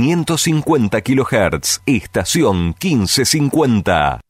550 kHz, estación 1550.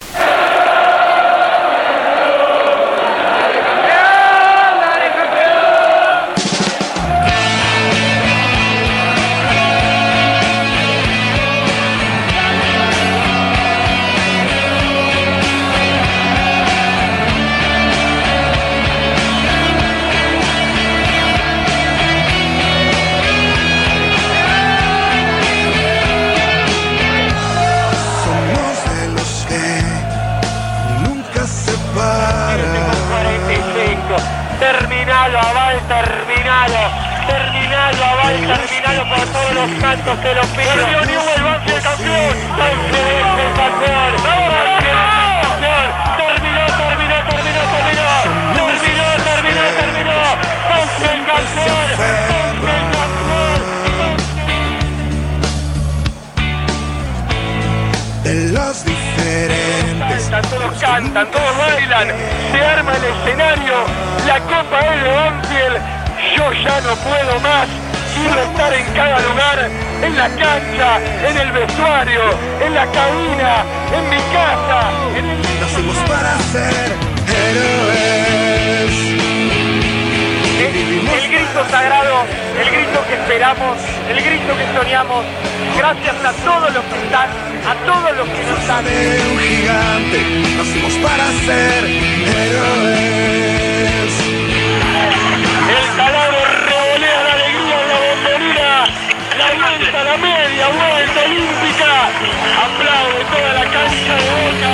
Gracias a todos los que están, a todos los que no están. De un gigante. Nacimos para ser héroes. El taladro revolea la alegría en la bombonera. La vuelta, la media vuelta olímpica. Aplaude toda la cancha de boca.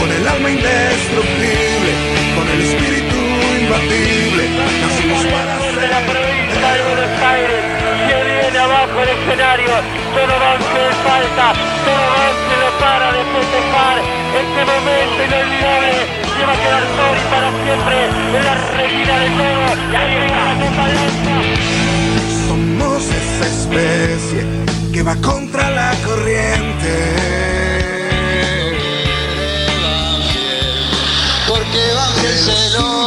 Con el alma indestructible. Con el espíritu imbatible. Nacimos para ser provincia de Buenos Aires. Se viene abajo el escenario. Todo Banfield falta. Todo Banfield no para de festejar. Este momento inolvidable. Se va a quedar Tori para siempre. En la reina de todo. Y ahí la. Somos esa especie que va contra la corriente. Porque Banfield se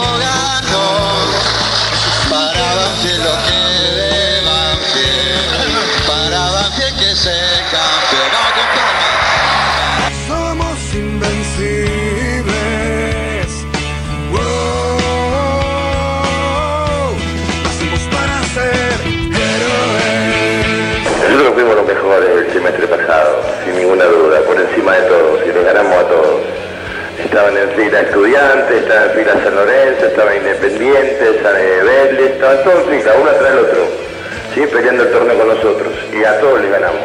Fila estudiantes, en fila San Lorenzo, estaban independientes, San Vélez, estaban todos fila, uno tras el otro, ¿sí? peleando el torneo con nosotros, y a todos les ganamos.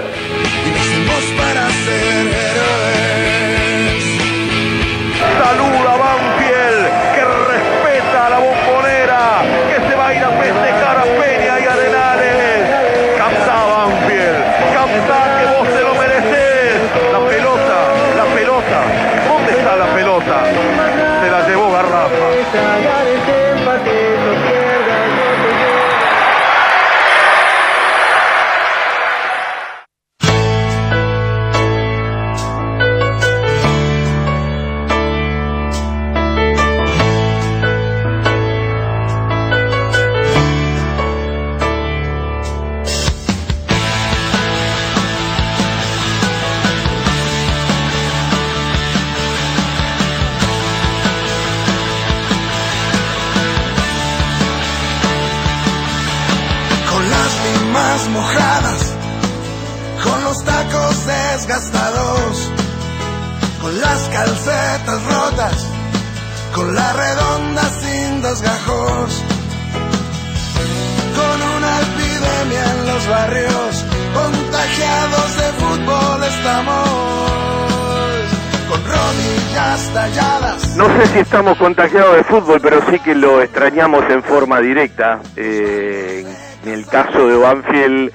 Estamos contagiados de fútbol, pero sí que lo extrañamos en forma directa. Eh, en el caso de Banfield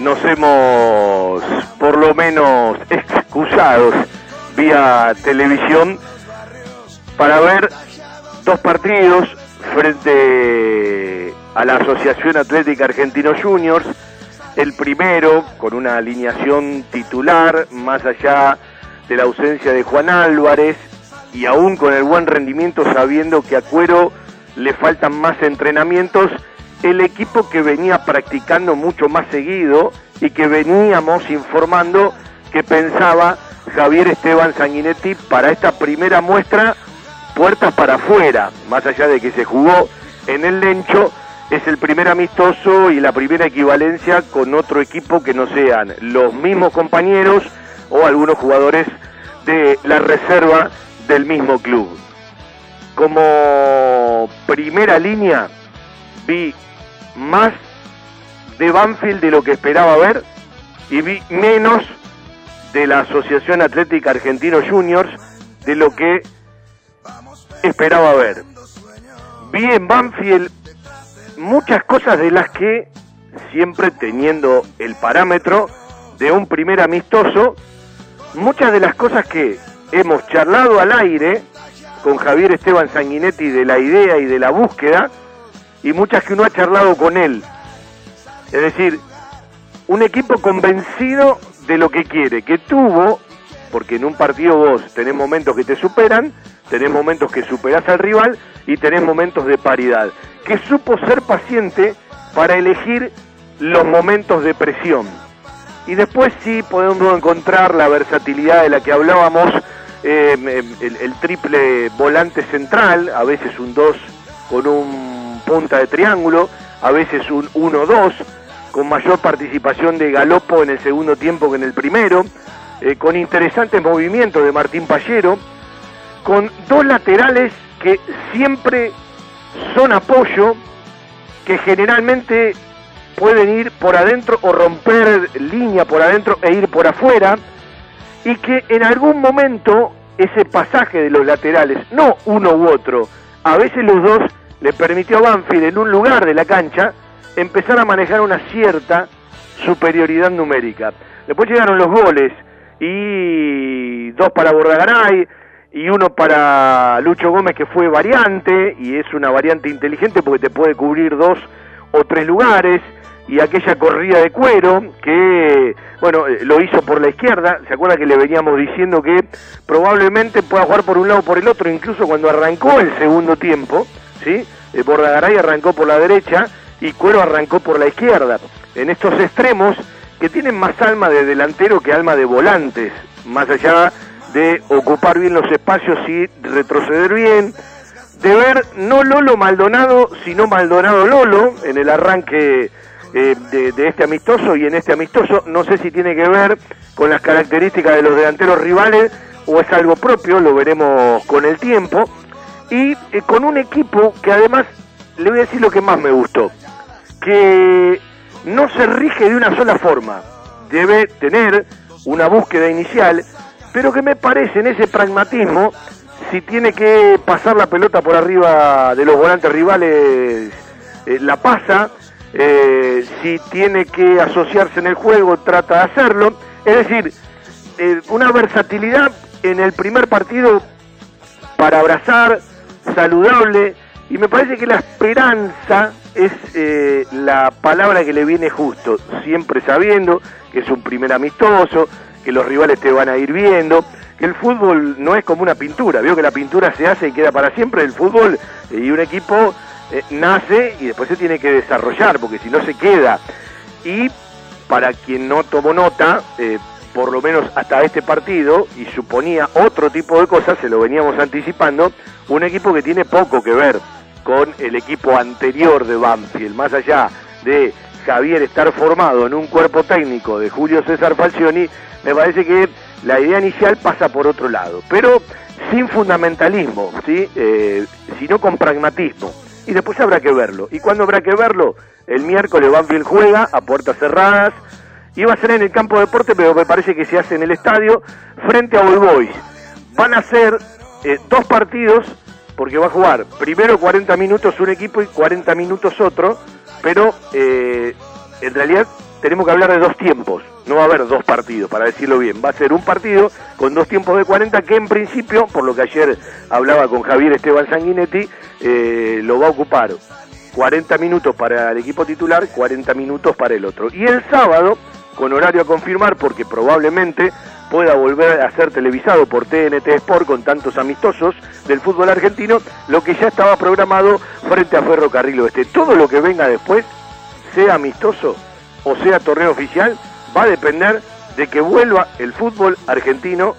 nos hemos, por lo menos, excusados vía televisión para ver dos partidos frente a la Asociación Atlética Argentino Juniors. El primero con una alineación titular, más allá de la ausencia de Juan Álvarez y aún con el buen rendimiento sabiendo que a Cuero le faltan más entrenamientos, el equipo que venía practicando mucho más seguido y que veníamos informando que pensaba Javier Esteban Sanguinetti para esta primera muestra, puertas para afuera, más allá de que se jugó en el Lencho, es el primer amistoso y la primera equivalencia con otro equipo que no sean los mismos compañeros o algunos jugadores de la reserva del mismo club. Como primera línea vi más de Banfield de lo que esperaba ver y vi menos de la Asociación Atlética Argentino Juniors de lo que esperaba ver. Vi en Banfield muchas cosas de las que, siempre teniendo el parámetro de un primer amistoso, muchas de las cosas que hemos charlado al aire con Javier Esteban Sanguinetti de la idea y de la búsqueda, y muchas que uno ha charlado con él. Es decir, un equipo convencido de lo que quiere, que tuvo, porque en un partido vos tenés momentos que te superan, tenés momentos que superás al rival y tenés momentos de paridad, que supo ser paciente para elegir los momentos de presión. Y después sí podemos encontrar la versatilidad de la que hablábamos, eh, el, triple volante central, a veces un 2 con un punta de triángulo, a veces un 1-2, con mayor participación de Galopo en el segundo tiempo que en el primero, eh, con interesantes movimientos de Martín Pallero, con dos laterales que siempre son apoyo, que generalmente pueden ir por adentro o romper línea por adentro e ir por afuera, y que en algún momento ese pasaje de los laterales, no uno u otro, a veces los dos le permitió a Banfield en un lugar de la cancha empezar a manejar una cierta superioridad numérica. Después llegaron los goles y dos para Bordagaray y uno para Lucho Gómez que fue variante y es una variante inteligente porque te puede cubrir dos o tres lugares y aquella corrida de cuero que, bueno, eh, lo hizo por la izquierda, se acuerda que le veníamos diciendo que probablemente pueda jugar por un lado o por el otro, incluso cuando arrancó el segundo tiempo, ¿sí? Eh, Bordagaray arrancó por la derecha y Cuero arrancó por la izquierda. En estos extremos que tienen más alma de delantero que alma de volantes, más allá de ocupar bien los espacios y retroceder bien, de ver no Lolo Maldonado, sino Maldonado Lolo en el arranque eh, de, este amistoso y en este amistoso, no sé si tiene que ver con las características de los delanteros rivales o es algo propio, lo veremos con el tiempo, y eh, con un equipo que además, le voy a decir lo que más me gustó, que no se rige de una sola forma, debe tener una búsqueda inicial, pero que me parece en ese pragmatismo, si tiene que pasar la pelota por arriba de los volantes rivales, eh, la pasa, eh, si tiene que asociarse en el juego, trata de hacerlo, es decir, eh, una versatilidad en el primer partido para abrazar, saludable, y me parece que la esperanza es eh, la palabra que le viene justo, siempre sabiendo que es un primer amistoso, que los rivales te van a ir viendo, que el fútbol no es como una pintura, veo que la pintura se hace y queda para siempre, el fútbol y un equipo eh, nace y después se tiene que desarrollar, porque si no se queda. Y para quien no tomó nota, eh, por lo menos hasta este partido, y suponía otro tipo de cosas, se lo veníamos anticipando, un equipo que tiene poco que ver con el equipo anterior de Banfield, más allá de Javier estar formado en un cuerpo técnico de Julio César Falcioni, me parece que la idea inicial pasa por otro lado, pero sin fundamentalismo, ¿sí? Eh, sino con pragmatismo. Y después habrá que verlo. ¿Y cuándo habrá que verlo? El miércoles Banfield juega a puertas cerradas. Iba a ser en el campo de deporte, pero me parece que se hace en el estadio frente a All Boys. Van a ser eh, dos partidos porque va a jugar primero 40 minutos un equipo y 40 minutos otro, pero eh, en realidad tenemos que hablar de dos tiempos, no va a haber dos partidos, para decirlo bien, va a ser un partido con dos tiempos de 40 que en principio, por lo que ayer hablaba con Javier Esteban Sanguinetti, eh, lo va a ocupar 40 minutos para el equipo titular, 40 minutos para el otro. Y el sábado, con horario a confirmar, porque probablemente pueda volver a ser televisado por TNT Sport con tantos amistosos del fútbol argentino, lo que ya estaba programado frente a Ferrocarril Oeste. Todo lo que venga después, sea amistoso o sea torneo oficial, va a depender de que vuelva el fútbol argentino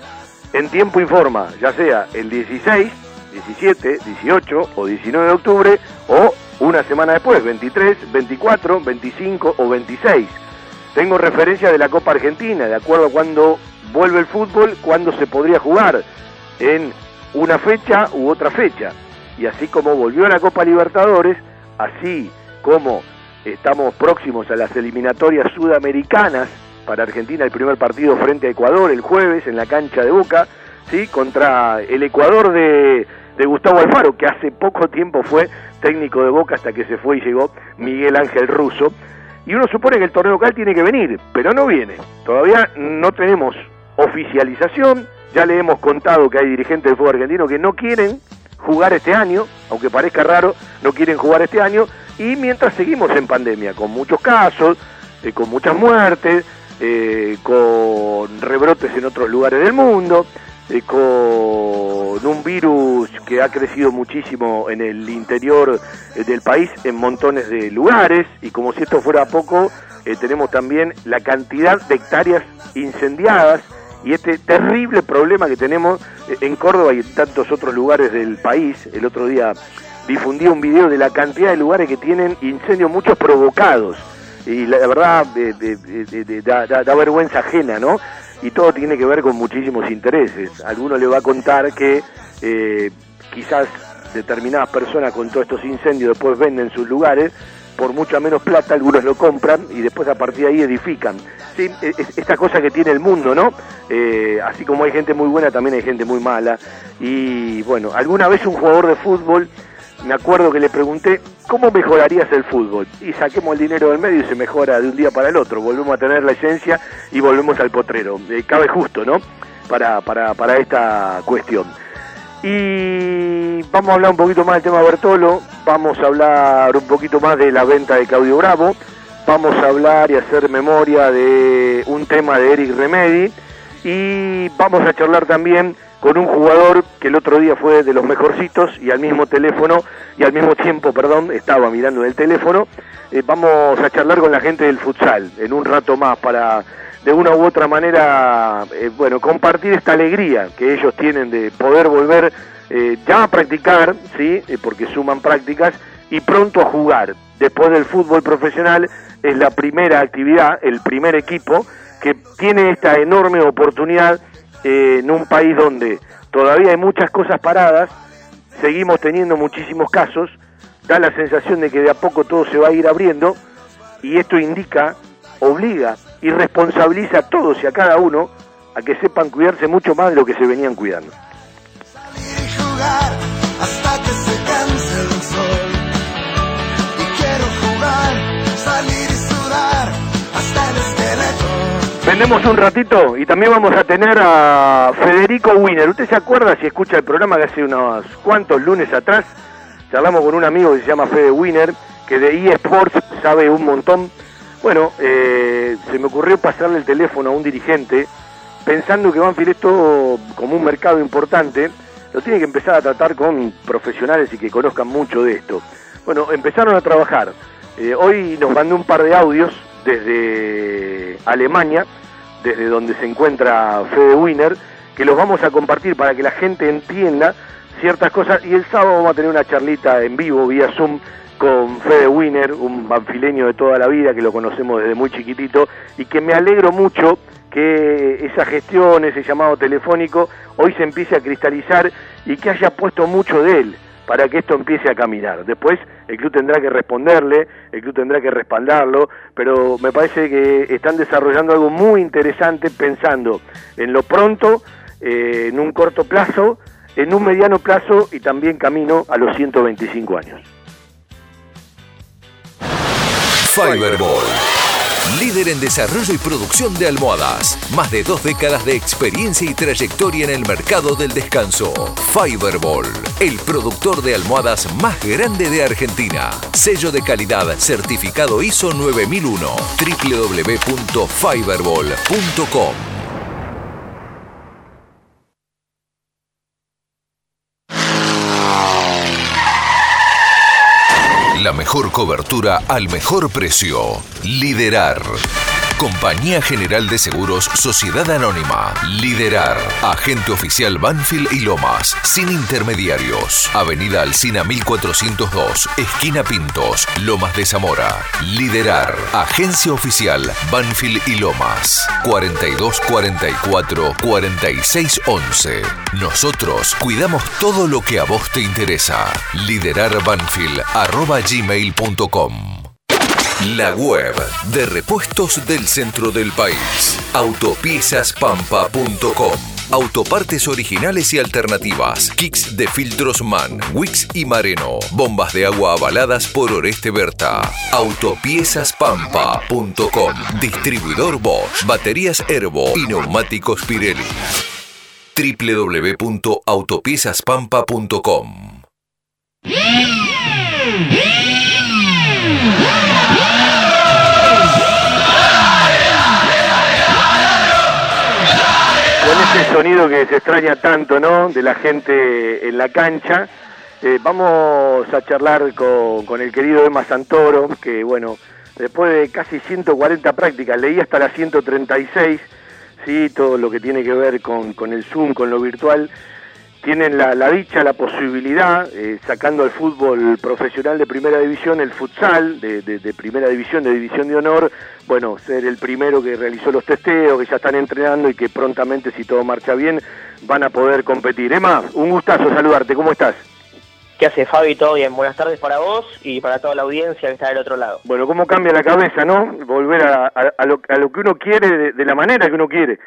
en tiempo y forma, ya sea el 16, 17, 18 o 19 de octubre o una semana después, 23, 24, 25 o 26. Tengo referencia de la Copa Argentina, de acuerdo a cuando vuelve el fútbol, cuándo se podría jugar en una fecha u otra fecha. Y así como volvió la Copa Libertadores, así como estamos próximos a las eliminatorias sudamericanas para Argentina el primer partido frente a Ecuador el jueves en la cancha de Boca, ¿sí? contra el Ecuador de, de Gustavo Alfaro, que hace poco tiempo fue técnico de Boca hasta que se fue y llegó Miguel Ángel Russo. Y uno supone que el torneo local tiene que venir, pero no viene. Todavía no tenemos oficialización, ya le hemos contado que hay dirigentes del fútbol argentino que no quieren jugar este año, aunque parezca raro, no quieren jugar este año, y mientras seguimos en pandemia, con muchos casos, eh, con muchas muertes, eh, con rebrotes en otros lugares del mundo, eh, con un virus que ha crecido muchísimo en el interior eh, del país en montones de lugares y como si esto fuera poco, eh, tenemos también la cantidad de hectáreas incendiadas y este terrible problema que tenemos en Córdoba y en tantos otros lugares del país. El otro día difundí un video de la cantidad de lugares que tienen incendios, muchos provocados. Y la, verdad da, vergüenza ajena, ¿no? Y todo tiene que ver con muchísimos intereses. Alguno le va a contar que eh, quizás determinadas personas con todos estos incendios después venden sus lugares por mucha menos plata, algunos lo compran y después a partir de ahí edifican. Sí, es, esta cosa que tiene el mundo, ¿no? Eh, así como hay gente muy buena, también hay gente muy mala. Y bueno, alguna vez un jugador de fútbol, me acuerdo que le pregunté, ¿cómo mejorarías el fútbol? Y saquemos el dinero del medio y se mejora de un día para el otro. Volvemos a tener la esencia y volvemos al potrero. Eh, cabe justo, ¿no? Para, para, para esta cuestión. Y vamos a hablar un poquito más del tema Bertolo, vamos a hablar un poquito más de la venta de Claudio Bravo, vamos a hablar y hacer memoria de un tema de Eric Remedi y vamos a charlar también con un jugador que el otro día fue de los mejorcitos y al mismo teléfono y al mismo tiempo, perdón, estaba mirando el teléfono. Eh, vamos a charlar con la gente del futsal en un rato más para de una u otra manera, eh, bueno, compartir esta alegría que ellos tienen de poder volver eh, ya a practicar, ¿sí? Eh, porque suman prácticas, y pronto a jugar. Después del fútbol profesional es la primera actividad, el primer equipo que tiene esta enorme oportunidad en un país donde todavía hay muchas cosas paradas, seguimos teniendo muchísimos casos, da la sensación de que de a poco todo se va a ir abriendo, y esto indica, obliga y responsabiliza a todos y a cada uno a que sepan cuidarse mucho más de lo que se venían cuidando. Vendemos un ratito y también vamos a tener a Federico Wiener. ¿Usted se acuerda si escucha el programa que hace unos cuantos lunes atrás? Charlamos con un amigo que se llama Fede Wiener, que de eSports sabe un montón bueno, eh, se me ocurrió pasarle el teléfono a un dirigente pensando que Banfield esto como un mercado importante lo tiene que empezar a tratar con profesionales y que conozcan mucho de esto. Bueno, empezaron a trabajar. Eh, hoy nos mandó un par de audios desde Alemania, desde donde se encuentra Fede Wiener, que los vamos a compartir para que la gente entienda ciertas cosas. Y el sábado vamos a tener una charlita en vivo vía Zoom con Fede Wiener, un banfileño de toda la vida que lo conocemos desde muy chiquitito y que me alegro mucho que esa gestión, ese llamado telefónico, hoy se empiece a cristalizar y que haya puesto mucho de él para que esto empiece a caminar. Después el club tendrá que responderle, el club tendrá que respaldarlo, pero me parece que están desarrollando algo muy interesante pensando en lo pronto, eh, en un corto plazo, en un mediano plazo y también camino a los 125 años. Fiberball. Líder en desarrollo y producción de almohadas. Más de dos décadas de experiencia y trayectoria en el mercado del descanso. Fiberball, el productor de almohadas más grande de Argentina. Sello de calidad certificado ISO 9001. www.fiberball.com La mejor cobertura al mejor precio. Liderar. Compañía General de Seguros Sociedad Anónima. Liderar. Agente oficial Banfield y Lomas. Sin intermediarios. Avenida Alcina 1402. Esquina Pintos. Lomas de Zamora. Liderar. Agencia oficial Banfield y Lomas. 4244 4611. Nosotros cuidamos todo lo que a vos te interesa. Liderarbanfield.gmail.com la web de repuestos del centro del país. Autopiezaspampa.com Autopartes originales y alternativas. Kicks de filtros MAN, Wix y Mareno. Bombas de agua avaladas por Oreste Berta. Autopiezaspampa.com Distribuidor Bosch. Baterías Herbo y neumáticos Pirelli. www.autopiezaspampa.com ese sonido que se extraña tanto, ¿no? De la gente en la cancha. Eh, vamos a charlar con, el querido Emma Santoro, que bueno, después de casi 140 prácticas, leí hasta las 136, sí, todo lo que tiene que ver con, con el Zoom, con lo virtual, tienen la, dicha, la posibilidad, eh, sacando al fútbol profesional de primera división, el futsal de, de, primera división, de división de honor, bueno, ser el primero que realizó los testeos, que ya están entrenando y que prontamente, si todo marcha bien, van a poder competir. Emma, un gustazo saludarte, ¿cómo estás? ¿Qué hace Fabi? Todo bien, buenas tardes para vos y para toda la audiencia que está del otro lado. Bueno, ¿cómo cambia la cabeza, no? Volver a, lo, que uno quiere de la manera que uno quiere.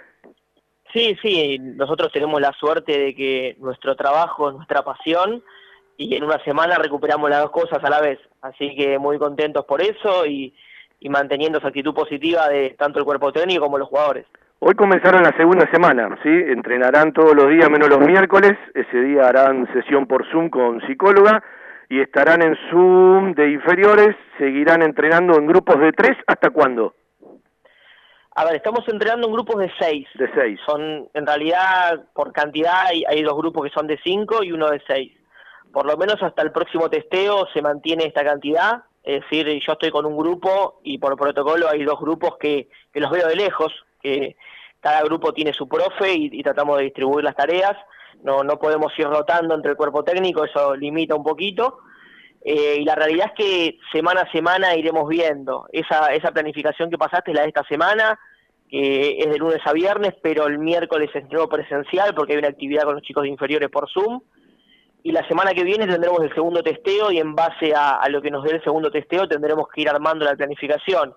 Sí, sí, nosotros tenemos la suerte de que nuestro trabajo es nuestra pasión y en una semana recuperamos las dos cosas a la vez. Así que muy contentos por eso y, manteniendo esa actitud positiva de tanto el cuerpo técnico como los jugadores. Hoy comenzaron la segunda semana, ¿sí? Entrenarán todos los días menos los miércoles. Ese día harán sesión por Zoom con psicóloga y estarán en Zoom de inferiores. Seguirán entrenando en grupos de tres. ¿Hasta cuándo? A ver, estamos entrenando en grupos de seis. De seis. Son, en realidad, por cantidad, hay, hay, dos grupos que son de cinco y uno de seis. Por lo menos hasta el próximo testeo se mantiene esta cantidad. Es decir, yo estoy con un grupo y por protocolo hay dos grupos que, que los veo de lejos, que cada grupo tiene su profe y, tratamos de distribuir las tareas. No, no podemos ir rotando entre el cuerpo técnico, eso limita un poquito. Eh, y la realidad es que semana a semana iremos viendo. Esa, esa planificación que pasaste es la de esta semana, que es de lunes a viernes, pero el miércoles es nuevo presencial porque hay una actividad con los chicos de inferiores por Zoom. Y la semana que viene tendremos el segundo testeo y en base a, lo que nos dé el segundo testeo tendremos que ir armando la planificación.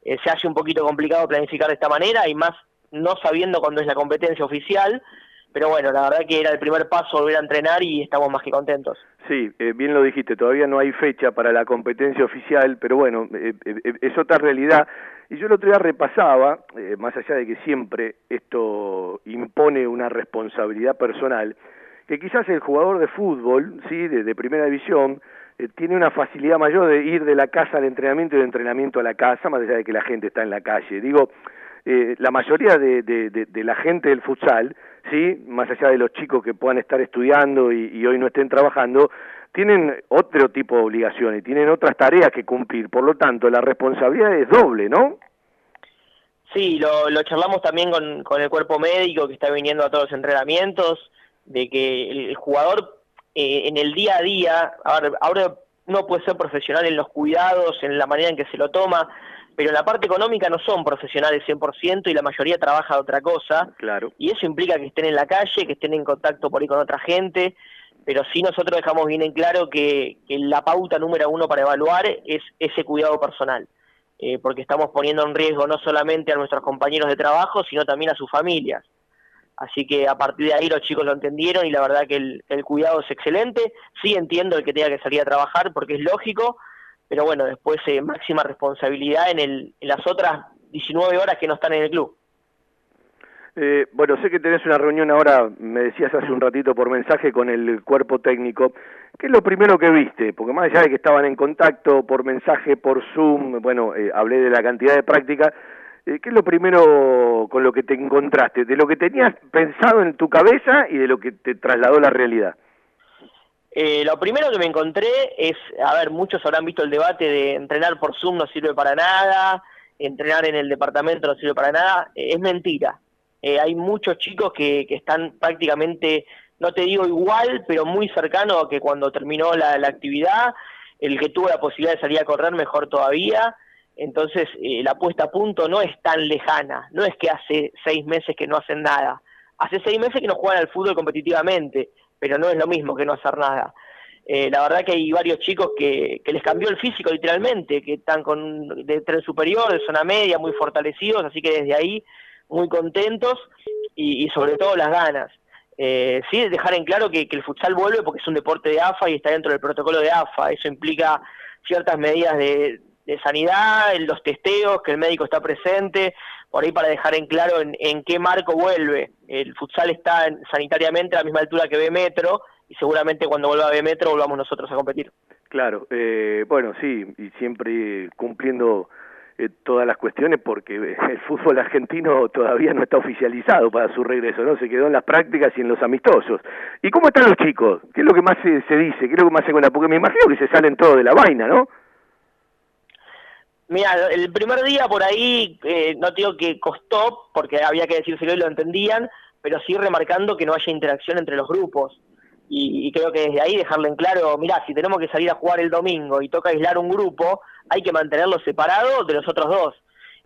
Eh, se hace un poquito complicado planificar de esta manera y más no sabiendo cuándo es la competencia oficial, pero bueno, la verdad que era el primer paso volver a entrenar y estamos más que contentos. Sí, eh, bien lo dijiste, todavía no hay fecha para la competencia oficial, pero bueno, eh, eh, es otra realidad. Y yo el otro día repasaba, más allá de que siempre esto impone una responsabilidad personal, que quizás el jugador de fútbol, sí, de, primera división, tiene una facilidad mayor de ir de la casa al entrenamiento y de entrenamiento a la casa, más allá de que la gente está en la calle. Digo, la mayoría de, de la gente del futsal ¿sí? más allá de los chicos que puedan estar estudiando y, hoy no estén trabajando, tienen otro tipo de obligaciones, tienen otras tareas que cumplir, por lo tanto la responsabilidad es doble, ¿no? Sí, lo, lo charlamos también con, con el cuerpo médico que está viniendo a todos los entrenamientos, de que el, jugador eh, en el día a día, ahora, uno puede ser profesional en los cuidados, en la manera en que se lo toma, pero en la parte económica no son profesionales 100% y la mayoría trabaja de otra cosa. Claro. Y eso implica que estén en la calle, que estén en contacto por ahí con otra gente, pero sí nosotros dejamos bien en claro que, la pauta número uno para evaluar es ese cuidado personal, eh, porque estamos poniendo en riesgo no solamente a nuestros compañeros de trabajo, sino también a sus familias. Así que a partir de ahí los chicos lo entendieron y la verdad que el, el cuidado es excelente. Sí entiendo el que tenga que salir a trabajar porque es lógico, pero bueno, después eh, máxima responsabilidad en, el, las otras 19 horas que no están en el club. Eh, bueno, sé que tenés una reunión ahora, me decías hace un ratito por mensaje con el cuerpo técnico. ¿Qué es lo primero que viste? Porque más allá de que estaban en contacto por mensaje, por Zoom, bueno, eh, hablé de la cantidad de práctica, ¿qué es lo primero con lo que te encontraste? De lo que tenías pensado en tu cabeza y de lo que te trasladó la realidad. Eh, lo primero que me encontré es, a ver, muchos habrán visto el debate de entrenar por Zoom no sirve para nada, entrenar en el departamento no sirve para nada, eh, es mentira. Eh, hay muchos chicos que, están prácticamente, no te digo igual, pero muy cercano a que cuando terminó la, la actividad, el que tuvo la posibilidad de salir a correr mejor todavía. Entonces, eh, la puesta a punto no es tan lejana, no es que hace seis meses que no hacen nada. Hace seis meses que no juegan al fútbol competitivamente, pero no es lo mismo que no hacer nada. Eh, la verdad que hay varios chicos que, que les cambió el físico literalmente, que están con de tren superior, de zona media, muy fortalecidos, así que desde ahí muy contentos y, y sobre todo las ganas. Eh, sí, dejar en claro que, que, el futsal vuelve porque es un deporte de AFA y está dentro del protocolo de AFA. Eso implica ciertas medidas de, de sanidad, los testeos, que el médico está presente, por ahí para dejar en claro en, en qué marco vuelve. El futsal está en, sanitariamente a la misma altura que B Metro y seguramente cuando vuelva B Metro volvamos nosotros a competir. Claro, eh, bueno, sí, y siempre cumpliendo eh, todas las cuestiones porque el fútbol argentino todavía no está oficializado para su regreso, ¿no? Se quedó en las prácticas y en los amistosos. ¿Y cómo están los chicos? ¿Qué es lo que más se, se dice? ¿Qué es lo que más se cuenta? Porque me imagino que se salen todos de la vaina, ¿no? Mira, el primer día por ahí, eh, no digo que costó, porque había que decírselo y lo entendían, pero sí remarcando que no haya interacción entre los grupos. Y, creo que desde ahí dejarle en claro, mira, si tenemos que salir a jugar el domingo y toca aislar un grupo, hay que mantenerlo separado de los otros dos.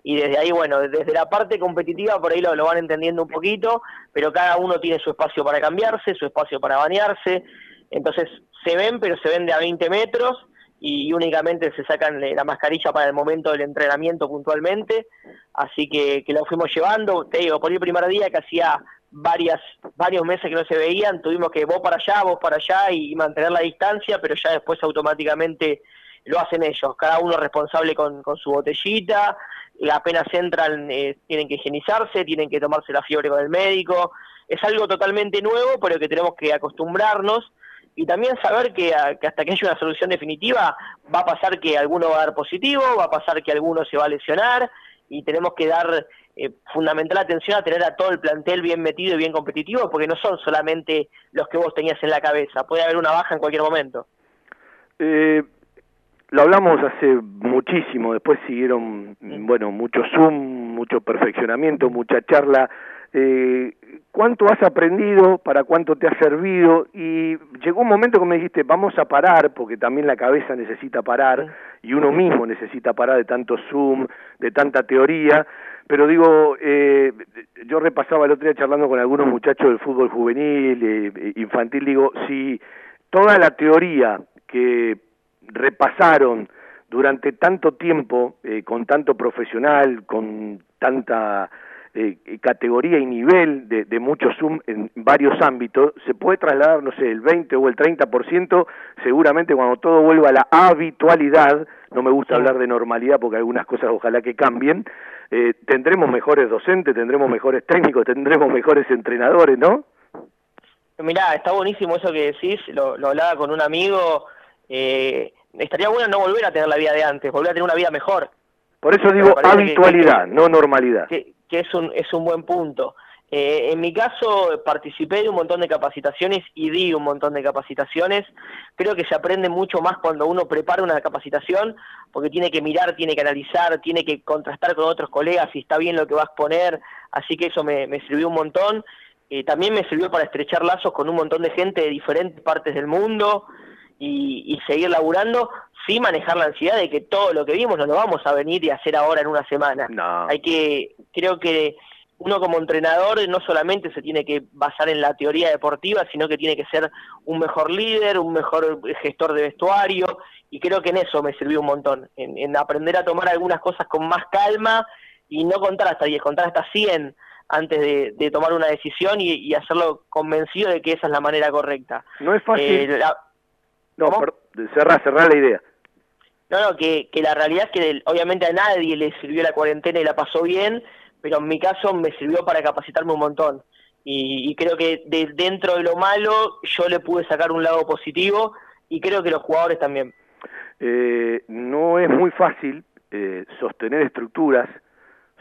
Y desde ahí, bueno, desde la parte competitiva por ahí lo, lo van entendiendo un poquito, pero cada uno tiene su espacio para cambiarse, su espacio para bañarse. Entonces se ven, pero se ven de a 20 metros y únicamente se sacan la mascarilla para el momento del entrenamiento puntualmente, así que, que lo fuimos llevando, te digo, por el primer día que hacía varias, varios meses que no se veían, tuvimos que vos para allá, vos para allá y mantener la distancia, pero ya después automáticamente lo hacen ellos, cada uno responsable con, con su botellita, apenas entran eh, tienen que higienizarse, tienen que tomarse la fiebre con el médico, es algo totalmente nuevo, pero que tenemos que acostumbrarnos, y también saber que, que, hasta que haya una solución definitiva va a pasar que alguno va a dar positivo, va a pasar que alguno se va a lesionar y tenemos que dar eh, fundamental atención a tener a todo el plantel bien metido y bien competitivo porque no son solamente los que vos tenías en la cabeza, puede haber una baja en cualquier momento. Eh, lo hablamos hace muchísimo, después siguieron, bueno, mucho Zoom, mucho perfeccionamiento, mucha charla eh, cuánto has aprendido, para cuánto te ha servido y llegó un momento que me dijiste vamos a parar porque también la cabeza necesita parar y uno mismo necesita parar de tanto Zoom, de tanta teoría, pero digo, eh, yo repasaba el otro día charlando con algunos muchachos del fútbol juvenil, eh, infantil, digo, si toda la teoría que repasaron durante tanto tiempo, eh, con tanto profesional, con tanta eh, categoría y nivel de, de mucho Zoom en varios ámbitos, se puede trasladar, no sé, el 20 o el 30%, seguramente cuando todo vuelva a la habitualidad, no me gusta hablar de normalidad porque algunas cosas ojalá que cambien, eh, tendremos mejores docentes, tendremos mejores técnicos, tendremos mejores entrenadores, ¿no? Mirá, está buenísimo eso que decís, lo, lo hablaba con un amigo, eh, estaría bueno no volver a tener la vida de antes, volver a tener una vida mejor. Por eso digo habitualidad, que, que, no normalidad. Que, que es un, es un buen punto. Eh, en mi caso participé de un montón de capacitaciones y di un montón de capacitaciones. Creo que se aprende mucho más cuando uno prepara una capacitación, porque tiene que mirar, tiene que analizar, tiene que contrastar con otros colegas si está bien lo que va a exponer, así que eso me, me sirvió un montón. Eh, también me sirvió para estrechar lazos con un montón de gente de diferentes partes del mundo y, y seguir laburando sí manejar la ansiedad de que todo lo que vimos no lo vamos a venir y hacer ahora en una semana. No. Hay que, creo que uno como entrenador no solamente se tiene que basar en la teoría deportiva, sino que tiene que ser un mejor líder, un mejor gestor de vestuario, y creo que en eso me sirvió un montón, en, en aprender a tomar algunas cosas con más calma y no contar hasta 10, contar hasta 100 antes de, de tomar una decisión y, y, hacerlo convencido de que esa es la manera correcta. No es fácil. Eh, la... No, cerrar, cerrar la idea. No, no, que, la realidad es que obviamente a nadie le sirvió la cuarentena y la pasó bien, pero en mi caso me sirvió para capacitarme un montón. Y, y creo que de, dentro de lo malo yo le pude sacar un lado positivo y creo que los jugadores también. Eh, no es muy fácil eh, sostener estructuras,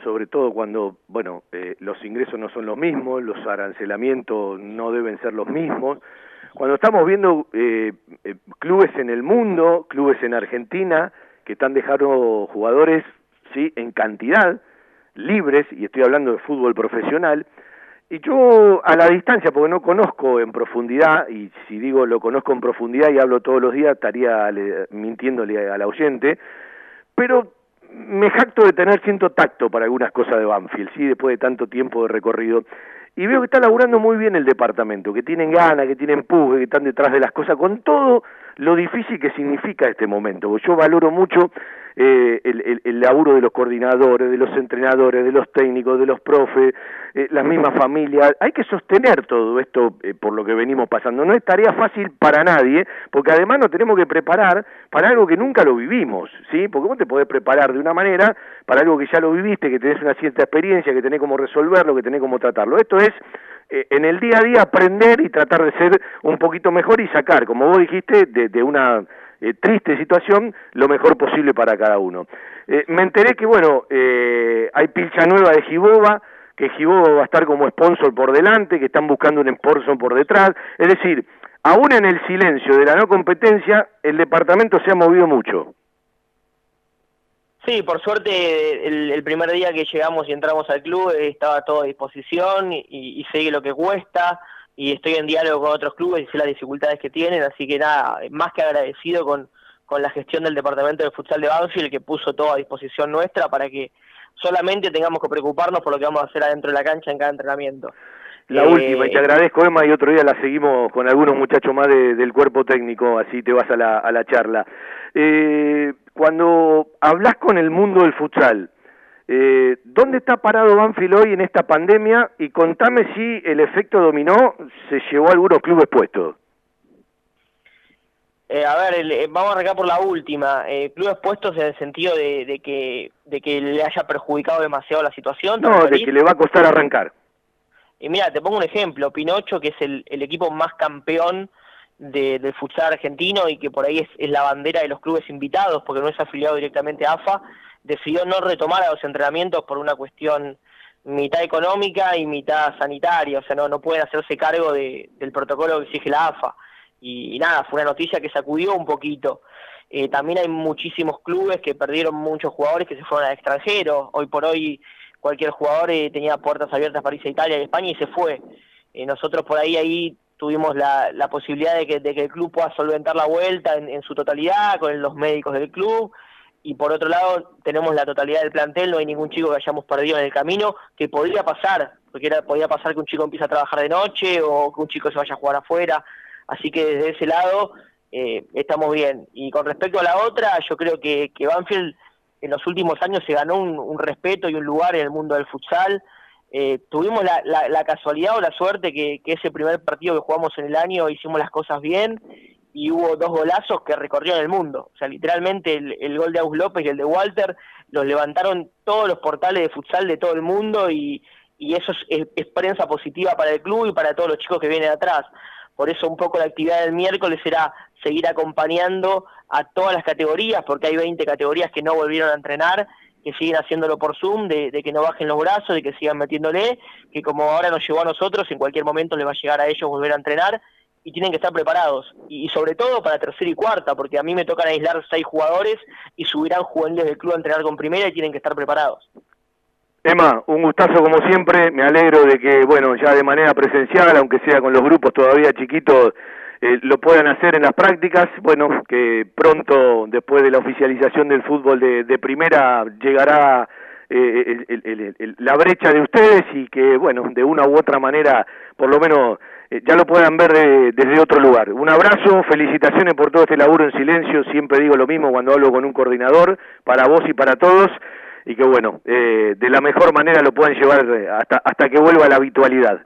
sobre todo cuando, bueno, eh, los ingresos no son los mismos, los arancelamientos no deben ser los mismos, cuando estamos viendo eh, eh, clubes en el mundo, clubes en Argentina, que están dejando jugadores ¿sí? En cantidad, libres, y estoy hablando de fútbol profesional, y yo a la distancia, porque no conozco en profundidad, y si digo lo conozco en profundidad y hablo todos los días, estaría mintiéndole al oyente, pero me jacto de tener cierto tacto para algunas cosas de Banfield, ¿sí? después de tanto tiempo de recorrido. Y veo que está laburando muy bien el departamento, que tienen ganas, que tienen empuje, que están detrás de las cosas, con todo lo difícil que significa este momento. Yo valoro mucho eh, el, el, laburo de los coordinadores, de los entrenadores, de los técnicos, de los profes, eh, las mismas familias. Hay que sostener todo esto eh, por lo que venimos pasando. No es tarea fácil para nadie, porque además nos tenemos que preparar para algo que nunca lo vivimos, ¿sí? Porque vos te podés preparar de una manera para algo que ya lo viviste, que tenés una cierta experiencia, que tenés cómo resolverlo, que tenés cómo tratarlo. Esto es en el día a día aprender y tratar de ser un poquito mejor y sacar, como vos dijiste, de, de una eh, triste situación, lo mejor posible para cada uno. Eh, me enteré que, bueno, eh, hay pilcha nueva de Giboba, que Giboba va a estar como sponsor por delante, que están buscando un sponsor por detrás, es decir, aún en el silencio de la no competencia, el departamento se ha movido mucho. Sí, por suerte el, primer día que llegamos y entramos al club estaba todo a disposición y, y sé lo que cuesta y estoy en diálogo con otros clubes y sé las dificultades que tienen, así que nada, más que agradecido con, con la gestión del departamento de futsal de Banfield que puso todo a disposición nuestra para que solamente tengamos que preocuparnos por lo que vamos a hacer adentro de la cancha en cada entrenamiento. La última, y te eh, agradezco Emma, y otro día la seguimos con algunos muchachos más del cuerpo técnico, así te vas a la, a la charla. Eh, cuando hablas con el mundo del futsal, eh, ¿Dónde está parado Banfield hoy en esta pandemia? Y contame si el efecto dominó se llevó a algunos clubes puestos. Eh, a ver, eh, vamos a arrancar por la última. Eh, clubes puestos en el sentido de, que, de que le haya perjudicado demasiado la situación. No, de que le va a costar arrancar. Y mira, te pongo un ejemplo. Pinocho, que es el, equipo más campeón del futsal argentino y que por ahí es, es la bandera de los clubes invitados, porque no es afiliado directamente a AFA, decidió no retomar a los entrenamientos por una cuestión mitad económica y mitad sanitaria, o sea, no, no pueden hacerse cargo de, del protocolo que exige la AFA. Y, nada, fue una noticia que sacudió un poquito. Eh, también hay muchísimos clubes que perdieron muchos jugadores que se fueron al extranjero. Hoy por hoy cualquier jugador eh, tenía puertas abiertas para irse a Italia y España y se fue. Eh, nosotros por ahí ahí tuvimos la, la posibilidad de que, de que el club pueda solventar la vuelta en, su totalidad con los médicos del club y por otro lado tenemos la totalidad del plantel, no hay ningún chico que hayamos perdido en el camino, que podría pasar, porque era, podía pasar que un chico empiece a trabajar de noche o que un chico se vaya a jugar afuera, así que desde ese lado eh, estamos bien. Y con respecto a la otra, yo creo que, que Banfield en los últimos años se ganó un, respeto y un lugar en el mundo del futsal. Eh, tuvimos la, la, casualidad o la suerte que, que ese primer partido que jugamos en el año hicimos las cosas bien y hubo dos golazos que recorrieron el mundo. O sea, literalmente el, gol de Agus López y el de Walter los levantaron todos los portales de futsal de todo el mundo y, y eso es, es, prensa positiva para el club y para todos los chicos que vienen atrás. Por eso un poco la actividad del miércoles será seguir acompañando a todas las categorías, porque hay 20 categorías que no volvieron a entrenar, que siguen haciéndolo por Zoom, de, de que no bajen los brazos, de que sigan metiéndole, que como ahora nos llegó a nosotros, en cualquier momento le va a llegar a ellos volver a entrenar y tienen que estar preparados. Y, sobre todo para tercera y cuarta, porque a mí me tocan aislar seis jugadores y subirán juveniles del club a entrenar con primera y tienen que estar preparados. Emma, un gustazo como siempre, me alegro de que, bueno, ya de manera presencial, aunque sea con los grupos todavía chiquitos, eh, lo puedan hacer en las prácticas, bueno, que pronto, después de la oficialización del fútbol de, de primera, llegará eh, la brecha de ustedes y que, bueno, de una u otra manera, por lo menos eh, ya lo puedan ver desde otro lugar. Un abrazo, felicitaciones por todo este laburo en silencio, siempre digo lo mismo cuando hablo con un coordinador, para vos y para todos, y que bueno, eh, de la mejor manera lo puedan llevar hasta, hasta que vuelva a la habitualidad.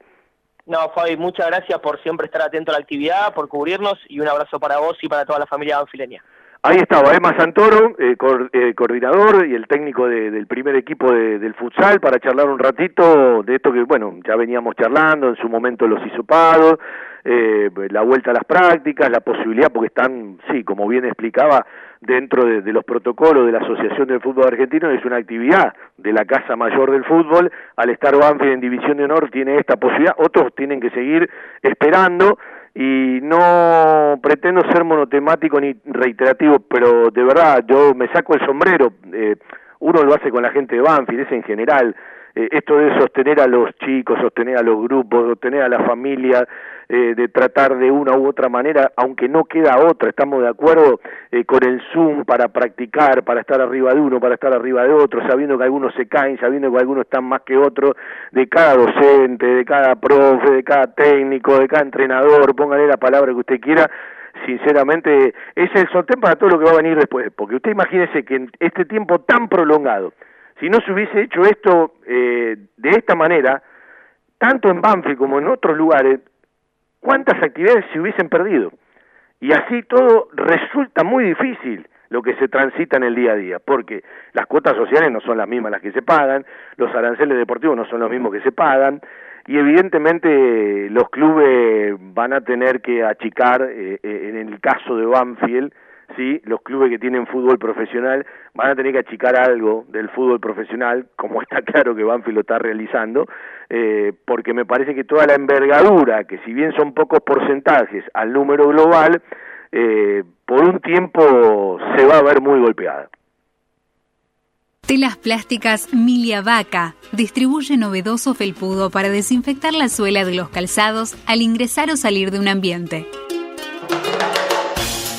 No, Fabi, muchas gracias por siempre estar atento a la actividad, por cubrirnos, y un abrazo para vos y para toda la familia banfileña. Ahí estaba Emma Santoro, eh, eh, coordinador y el técnico del primer equipo del futsal para charlar un ratito de esto que, bueno, ya veníamos charlando, en su momento los hisopados, eh, la vuelta a las prácticas, la posibilidad, porque están, sí, como bien explicaba, dentro de, los protocolos de la Asociación del Fútbol Argentino, es una actividad de la Casa Mayor del Fútbol, al estar Banfield en División de Honor tiene esta posibilidad, otros tienen que seguir esperando, y no pretendo ser monotemático ni reiterativo, pero de verdad yo me saco el sombrero. Eh, uno lo hace con la gente de Banfield, es en general, eh, esto de sostener a los chicos, sostener a los grupos, sostener a la familia, eh, de tratar de una u otra manera, aunque no queda otra, estamos de acuerdo eh, con el Zoom para practicar, para estar arriba de uno, para estar arriba de otro, sabiendo que algunos se caen, sabiendo que algunos están más que otros, de cada docente, de cada profe, de cada técnico, de cada entrenador, póngale la palabra que usted quiera, sinceramente es el sostén para todo lo que va a venir después, porque usted imagínese que en este tiempo tan prolongado, si no se hubiese hecho esto eh, de esta manera, tanto en Banfield como en otros lugares, ¿cuántas actividades se hubiesen perdido? Y así todo resulta muy difícil lo que se transita en el día a día, porque las cuotas sociales no son las mismas las que se pagan, los aranceles deportivos no son los mismos que se pagan, y evidentemente los clubes van a tener que achicar, eh, eh, en el caso de Banfield, ¿sí? los clubes que tienen fútbol profesional van a tener que achicar algo del fútbol profesional, como está claro que Banfield lo está realizando, eh, porque me parece que toda la envergadura, que si bien son pocos porcentajes al número global, eh, por un tiempo se va a ver muy golpeada. Telas plásticas Milia Vaca distribuye novedoso felpudo para desinfectar la suela de los calzados al ingresar o salir de un ambiente.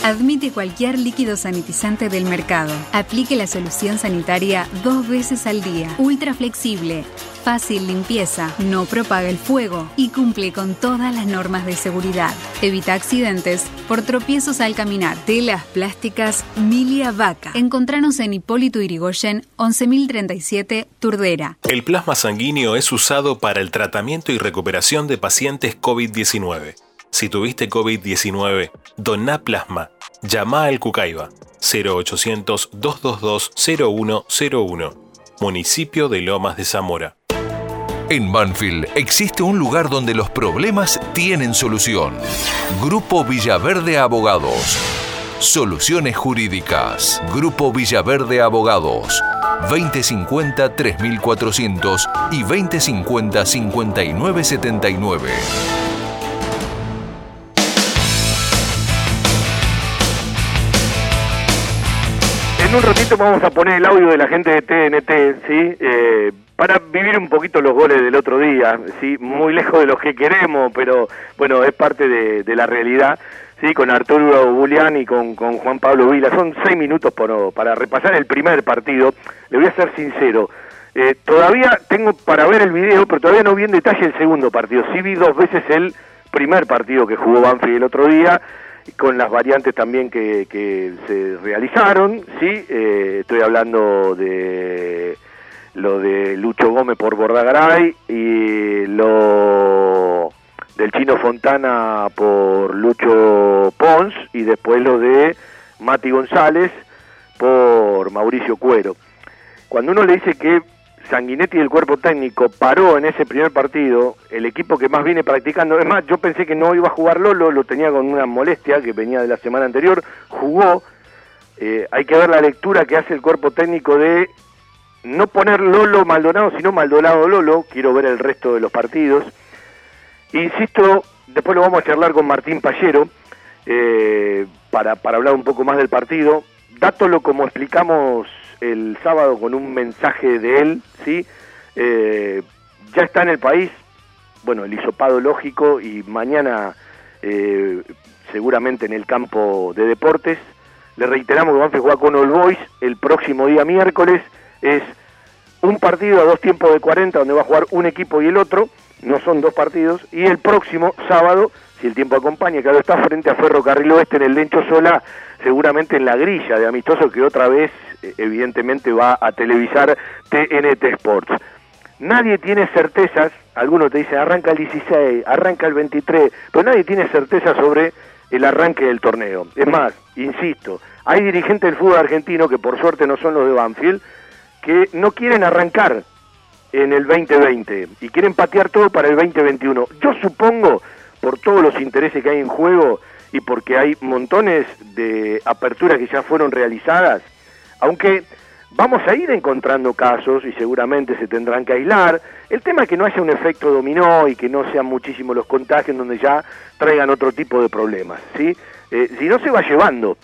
Admite cualquier líquido sanitizante del mercado. Aplique la solución sanitaria dos veces al día. Ultra flexible. Fácil limpieza. No propaga el fuego. Y cumple con todas las normas de seguridad. Evita accidentes por tropiezos al caminar. Telas plásticas Milia Vaca. Encontranos en Hipólito Irigoyen 11037 Turdera. El plasma sanguíneo es usado para el tratamiento y recuperación de pacientes COVID-19. Si tuviste COVID-19, doná plasma Llama al Cucaiba 0800-222-0101, municipio de Lomas de Zamora. En Banfield existe un lugar donde los problemas tienen solución. Grupo Villaverde Abogados. Soluciones Jurídicas. Grupo Villaverde Abogados. 2050-3400 y 2050-5979. Un ratito vamos a poner el audio de la gente de TNT, ¿sí? Eh, para vivir un poquito los goles del otro día, ¿sí? Muy lejos de los que queremos, pero bueno, es parte de, la realidad, ¿sí? Con Arturo Bulián y con, Juan Pablo Vila. Son seis minutos para repasar el primer partido. Le voy a ser sincero. Eh, todavía tengo para ver el video, pero todavía no vi en detalle el segundo partido. Sí vi dos veces el primer partido que jugó Banfield el otro día con las variantes también que, que se realizaron, ¿sí? Eh, estoy hablando de lo de Lucho Gómez por Bordagaray y lo del Chino Fontana por Lucho Pons y después lo de Mati González por Mauricio Cuero. Cuando uno le dice que Sanguinetti y el cuerpo técnico paró en ese primer partido, el equipo que más viene practicando, es más, yo pensé que no iba a jugar Lolo, lo tenía con una molestia que venía de la semana anterior, jugó, eh, hay que ver la lectura que hace el cuerpo técnico de no poner Lolo Maldonado, sino Maldonado Lolo, quiero ver el resto de los partidos. Insisto, después lo vamos a charlar con Martín Pallero, eh, para, para hablar un poco más del partido. Dátolo como explicamos el sábado con un mensaje de él, ¿sí? Eh, ya está en el país, bueno, el hisopado lógico y mañana eh, seguramente en el campo de deportes. Le reiteramos que vamos a jugar con All Boys el próximo día miércoles. Es un partido a dos tiempos de 40 donde va a jugar un equipo y el otro, no son dos partidos. Y el próximo sábado, si el tiempo acompaña, ahora está frente a Ferrocarril Oeste en el Lencho Sola, seguramente en la grilla de amistoso que otra vez evidentemente va a televisar TNT Sports. Nadie tiene certezas, algunos te dicen arranca el 16, arranca el 23, pero nadie tiene certeza sobre el arranque del torneo. Es más, insisto, hay dirigentes del fútbol argentino que por suerte no son los de Banfield, que no quieren arrancar en el 2020 y quieren patear todo para el 2021. Yo supongo, por todos los intereses que hay en juego y porque hay montones de aperturas que ya fueron realizadas, aunque vamos a ir encontrando casos y seguramente se tendrán que aislar. El tema es que no haya un efecto dominó y que no sean muchísimos los contagios donde ya traigan otro tipo de problemas, ¿sí? Eh, si no se va llevando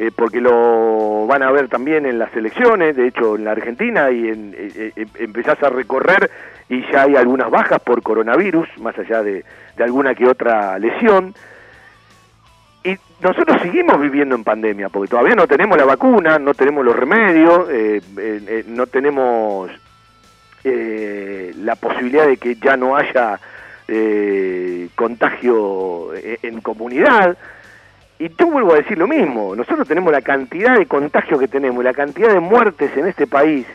eh, porque lo van a ver también en las elecciones, de hecho en la Argentina, y en, eh, eh, empezás a recorrer y ya hay algunas bajas por coronavirus, más allá de alguna que otra lesión. Y nosotros seguimos viviendo en pandemia, porque todavía no tenemos la vacuna, no tenemos los remedios, eh, eh, eh, no tenemos eh, la posibilidad de que ya no haya contagio en comunidad. Y yo vuelvo a decir lo mismo, nosotros tenemos la cantidad de contagios que tenemos, la cantidad de muertes en este país,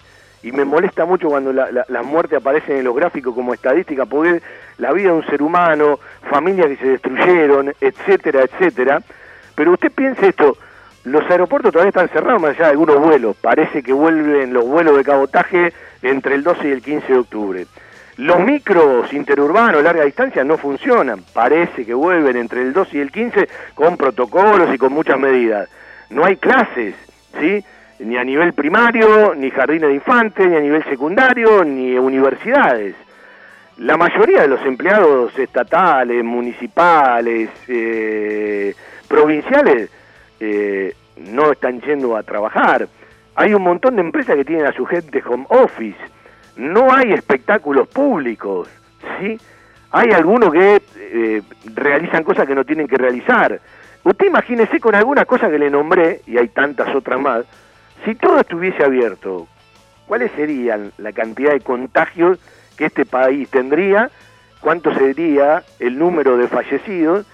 y me molesta mucho cuando la- la- las muertes aparecen en los gráficos como estadística, porque la vida de un ser humano, familias que se destruyeron, etcétera, etcétera. Pero usted piense esto, los aeropuertos todavía están cerrados más allá de algunos vuelos, parece que vuelven los vuelos de cabotaje entre el 12 y el 15 de octubre. Los micros interurbanos larga distancia no funcionan, parece que vuelven entre el 12 y el 15 con protocolos y con muchas medidas. No hay clases, ¿sí? Ni a nivel primario, ni jardines de infantes, ni a nivel secundario, ni universidades. La mayoría de los empleados estatales, municipales, eh, provinciales, eh, no están yendo a trabajar. Hay un montón de empresas que tienen a su gente home office. No hay espectáculos públicos, ¿sí? Hay algunos que eh, realizan cosas que no tienen que realizar. Usted imagínese con algunas cosas que le nombré, y hay tantas otras más, si todo estuviese abierto, ¿cuáles serían la cantidad de contagios que este país tendría? ¿Cuánto sería el número de fallecidos?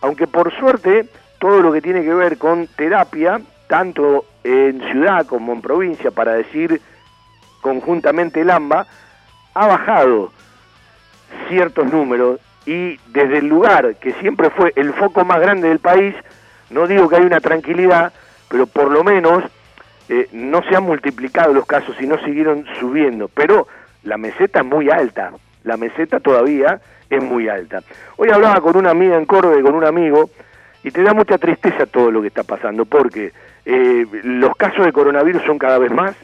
Aunque por suerte todo lo que tiene que ver con terapia, tanto en ciudad como en provincia, para decir conjuntamente el AMBA, ha bajado ciertos números y desde el lugar que siempre fue el foco más grande del país, no digo que hay una tranquilidad, pero por lo menos eh, no se han multiplicado los casos y no siguieron subiendo, pero la meseta es muy alta, la meseta todavía es muy alta. Hoy hablaba con una amiga en Córdoba y con un amigo y te da mucha tristeza todo lo que está pasando, porque eh, los casos de coronavirus son cada vez más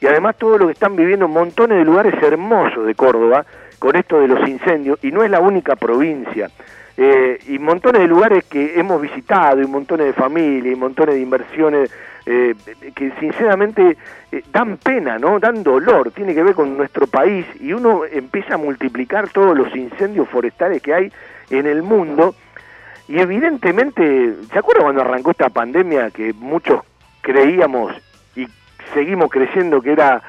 y además todo lo que están viviendo montones de lugares hermosos de Córdoba con esto de los incendios y no es la única provincia. Eh, y montones de lugares que hemos visitado, y montones de familias, y montones de inversiones eh, que sinceramente eh, dan pena, ¿no? Dan dolor, tiene que ver con nuestro país y uno empieza a multiplicar todos los incendios forestales que hay en el mundo y evidentemente, ¿se acuerdan cuando arrancó esta pandemia que muchos creíamos y seguimos creyendo que era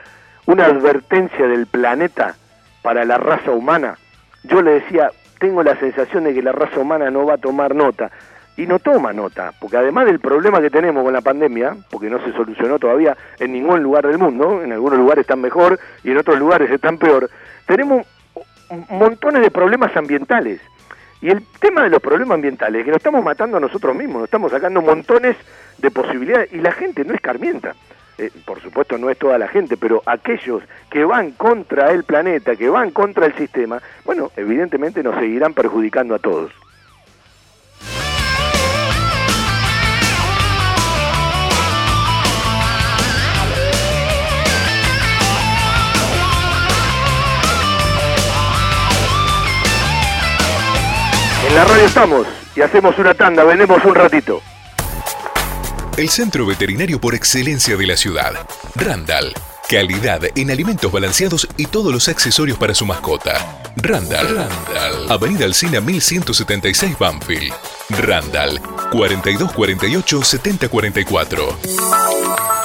una advertencia del planeta para la raza humana? Yo le decía, tengo la sensación de que la raza humana no va a tomar nota. Y no toma nota, porque además del problema que tenemos con la pandemia, porque no se solucionó todavía en ningún lugar del mundo, en algunos lugares están mejor y en otros lugares están peor, tenemos montones de problemas ambientales. Y el tema de los problemas ambientales es que nos estamos matando a nosotros mismos, nos estamos sacando montones de posibilidades y la gente no escarmienta. Eh, por supuesto no es toda la gente, pero aquellos que van contra el planeta, que van contra el sistema, bueno, evidentemente nos seguirán perjudicando a todos. En la radio estamos y hacemos una tanda, venemos un ratito. El centro veterinario por excelencia de la ciudad. Randall. Calidad en alimentos balanceados y todos los accesorios para su mascota. Randall. Randall. Avenida Alcina 1176 Banfield. Randall. 4248 7044.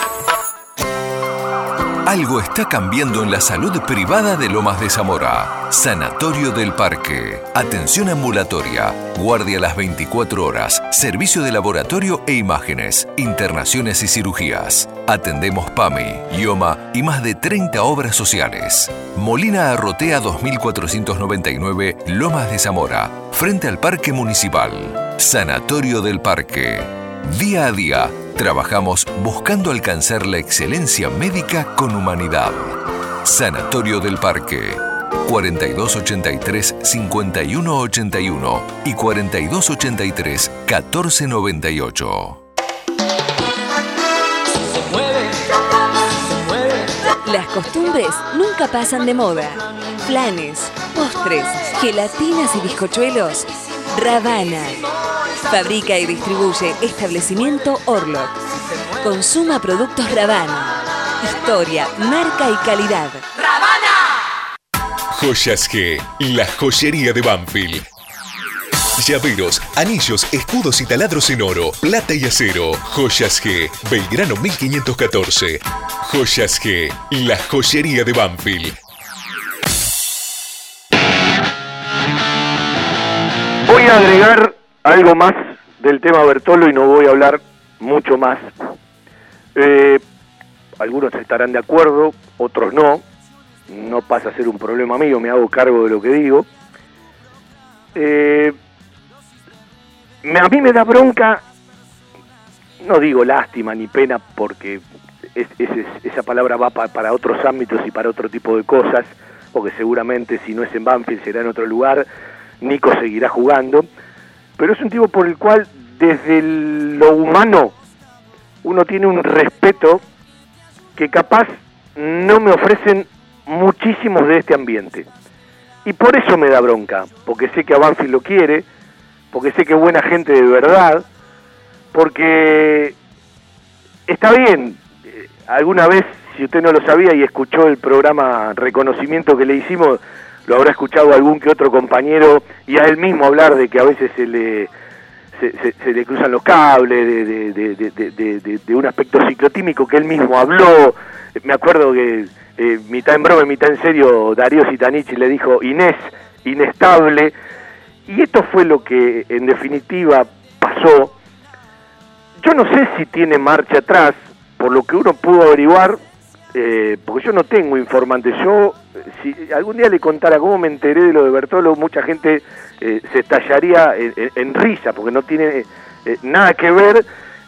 Algo está cambiando en la salud privada de Lomas de Zamora. Sanatorio del Parque. Atención ambulatoria. Guardia las 24 horas. Servicio de laboratorio e imágenes. Internaciones y cirugías. Atendemos PAMI, IOMA y más de 30 obras sociales. Molina Arrotea 2499, Lomas de Zamora. Frente al Parque Municipal. Sanatorio del Parque. Día a día, trabajamos buscando alcanzar la excelencia médica con humanidad. Sanatorio del Parque. 4283-5181 y 4283-1498. Las costumbres nunca pasan de moda. Planes, postres, gelatinas y bizcochuelos. Ravana. Fabrica y distribuye establecimiento Orlok. Consuma productos Ravana. Historia, marca y calidad. Joyas G, la joyería de Banfield. Llaveros, anillos, escudos y taladros en oro, plata y acero. Joyas G, Belgrano 1514. Joyas G, la joyería de Banfield. Voy a agregar algo más del tema Bertolo y no voy a hablar mucho más. Eh, algunos estarán de acuerdo, otros no. No pasa a ser un problema mío, me hago cargo de lo que digo. Eh, a mí me da bronca, no digo lástima ni pena porque es- es- es- esa palabra va pa- para otros ámbitos y para otro tipo de cosas, porque seguramente si no es en Banfield será en otro lugar, Nico seguirá jugando, pero es un tipo por el cual desde lo humano uno tiene un respeto que capaz no me ofrecen muchísimos de este ambiente. Y por eso me da bronca, porque sé que a Banfield lo quiere, porque sé que es buena gente de verdad, porque está bien, eh, alguna vez, si usted no lo sabía y escuchó el programa Reconocimiento que le hicimos, lo habrá escuchado algún que otro compañero y a él mismo hablar de que a veces se le, se, le cruzan los cables, de, de- un aspecto ciclotímico que él mismo habló. Me acuerdo que eh, mitad en broma y mitad en serio Darío Citanichi le dijo Inés, inestable. Y esto fue lo que en definitiva pasó. Yo no sé si tiene marcha atrás, por lo que uno pudo averiguar, eh, porque yo no tengo informantes. Yo, si algún día le contara cómo me enteré de lo de Bertolo, mucha gente eh, se estallaría en, risa, porque no tiene eh, nada que ver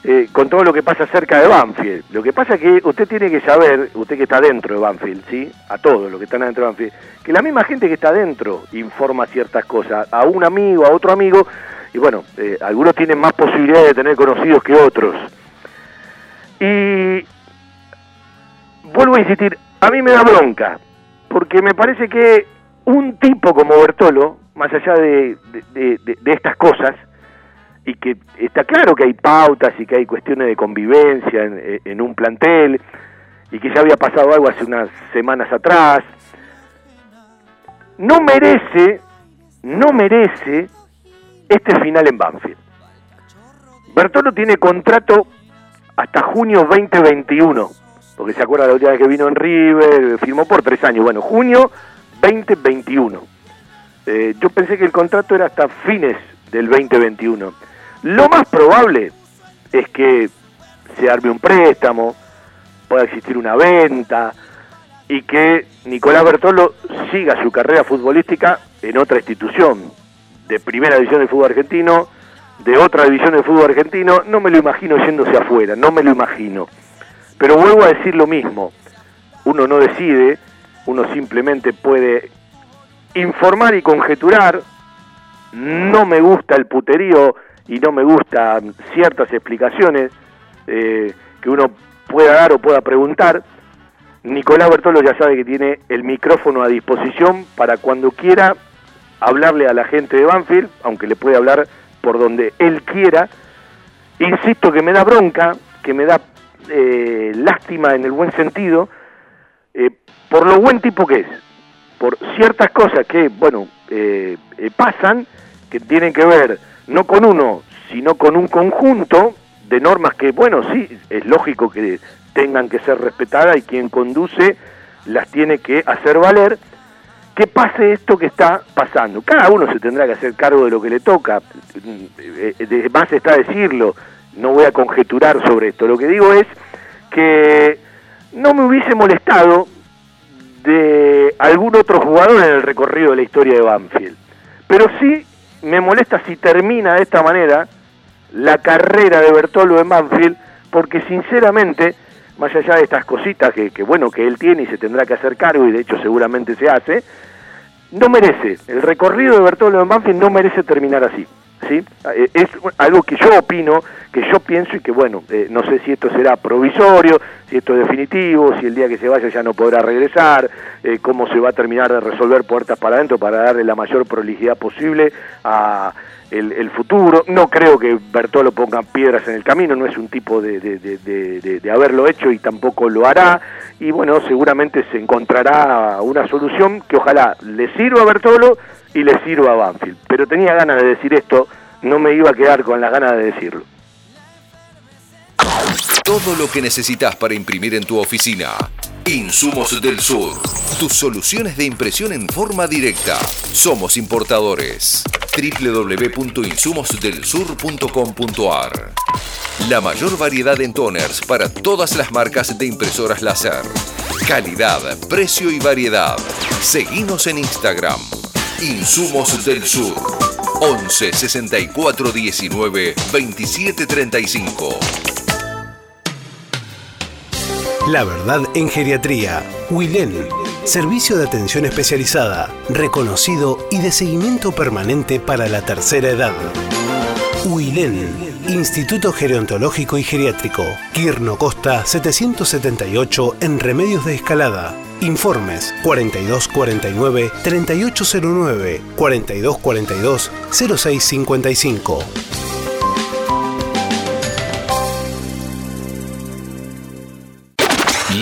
eh, con todo lo que pasa cerca de Banfield. Lo que pasa es que usted tiene que saber, usted que está dentro de Banfield, ¿sí? A todos los que están dentro de Banfield, que la misma gente que está dentro informa ciertas cosas, a un amigo, a otro amigo, y bueno, eh, algunos tienen más posibilidades de tener conocidos que otros. Y vuelvo a insistir, a mí me da bronca, porque me parece que un tipo como Bertolo, más allá de, estas cosas, y que está claro que hay pautas y que hay cuestiones de convivencia en, en un plantel, y que ya había pasado algo hace unas semanas atrás, no merece, no merece este final en Banfield. Bertolo tiene contrato hasta junio 2021, porque se acuerda la última vez que vino en River, firmó por tres años, bueno, junio 2021. Eh, yo pensé que el contrato era hasta fines del 2021. Lo más probable es que se arme un préstamo, pueda existir una venta y que Nicolás Bertolo siga su carrera futbolística en otra institución, de primera división del fútbol argentino, de otra división del fútbol argentino, no me lo imagino yéndose afuera, no me lo imagino. Pero vuelvo a decir lo mismo, uno no decide, uno simplemente puede informar y conjeturar, no me gusta el puterío y no me gustan ciertas explicaciones eh, que uno pueda dar o pueda preguntar. Nicolás Bertolo ya sabe que tiene el micrófono a disposición para cuando quiera hablarle a la gente de Banfield, aunque le puede hablar por donde él quiera. Insisto que me da bronca, que me da eh, lástima en el buen sentido, eh, por lo buen tipo que es, por ciertas cosas que, bueno, eh, eh, pasan, que tienen que ver no con uno, sino con un conjunto de normas que, bueno, sí, es lógico que tengan que ser respetadas y quien conduce las tiene que hacer valer, que pase esto que está pasando. Cada uno se tendrá que hacer cargo de lo que le toca, más está decirlo, no voy a conjeturar sobre esto, lo que digo es que no me hubiese molestado de algún otro jugador en el recorrido de la historia de Banfield. Pero sí me molesta si termina de esta manera la carrera de Bertolo en Banfield, porque sinceramente, más allá de estas cositas que, que, bueno que él tiene y se tendrá que hacer cargo, y de hecho seguramente se hace, no merece, el recorrido de Bertolo en Banfield no merece terminar así. ¿sí? Eh, Es algo que yo opino que yo pienso y que bueno, eh, no sé si esto será provisorio, si esto es definitivo, si el día que se vaya ya no podrá regresar, eh, cómo se va a terminar de resolver puertas para adentro para darle la mayor prolijidad posible a el, futuro. No creo que Bertolo ponga piedras en el camino, no es un tipo de, de- de haberlo hecho y tampoco lo hará. Y bueno, seguramente se encontrará una solución que ojalá le sirva a Bertolo y le sirva a Banfield. Pero tenía ganas de decir esto, no me iba a quedar con las ganas de decirlo. Todo lo que necesitas para imprimir en tu oficina. Insumos del Sur. Tus soluciones de impresión en forma directa. Somos importadores. www.insumosdelsur.com.ar La mayor variedad en toners para todas las marcas de impresoras láser. Calidad, precio y variedad. Seguinos en Instagram. Insumos del Sur. 11 64 19 27 35. La verdad en geriatría. Wilén. Servicio de atención especializada, reconocido y de seguimiento permanente para la tercera edad. Wilén. Instituto Gerontológico y Geriátrico. Quirno Costa 778 en Remedios de Escalada. Informes 4249 3809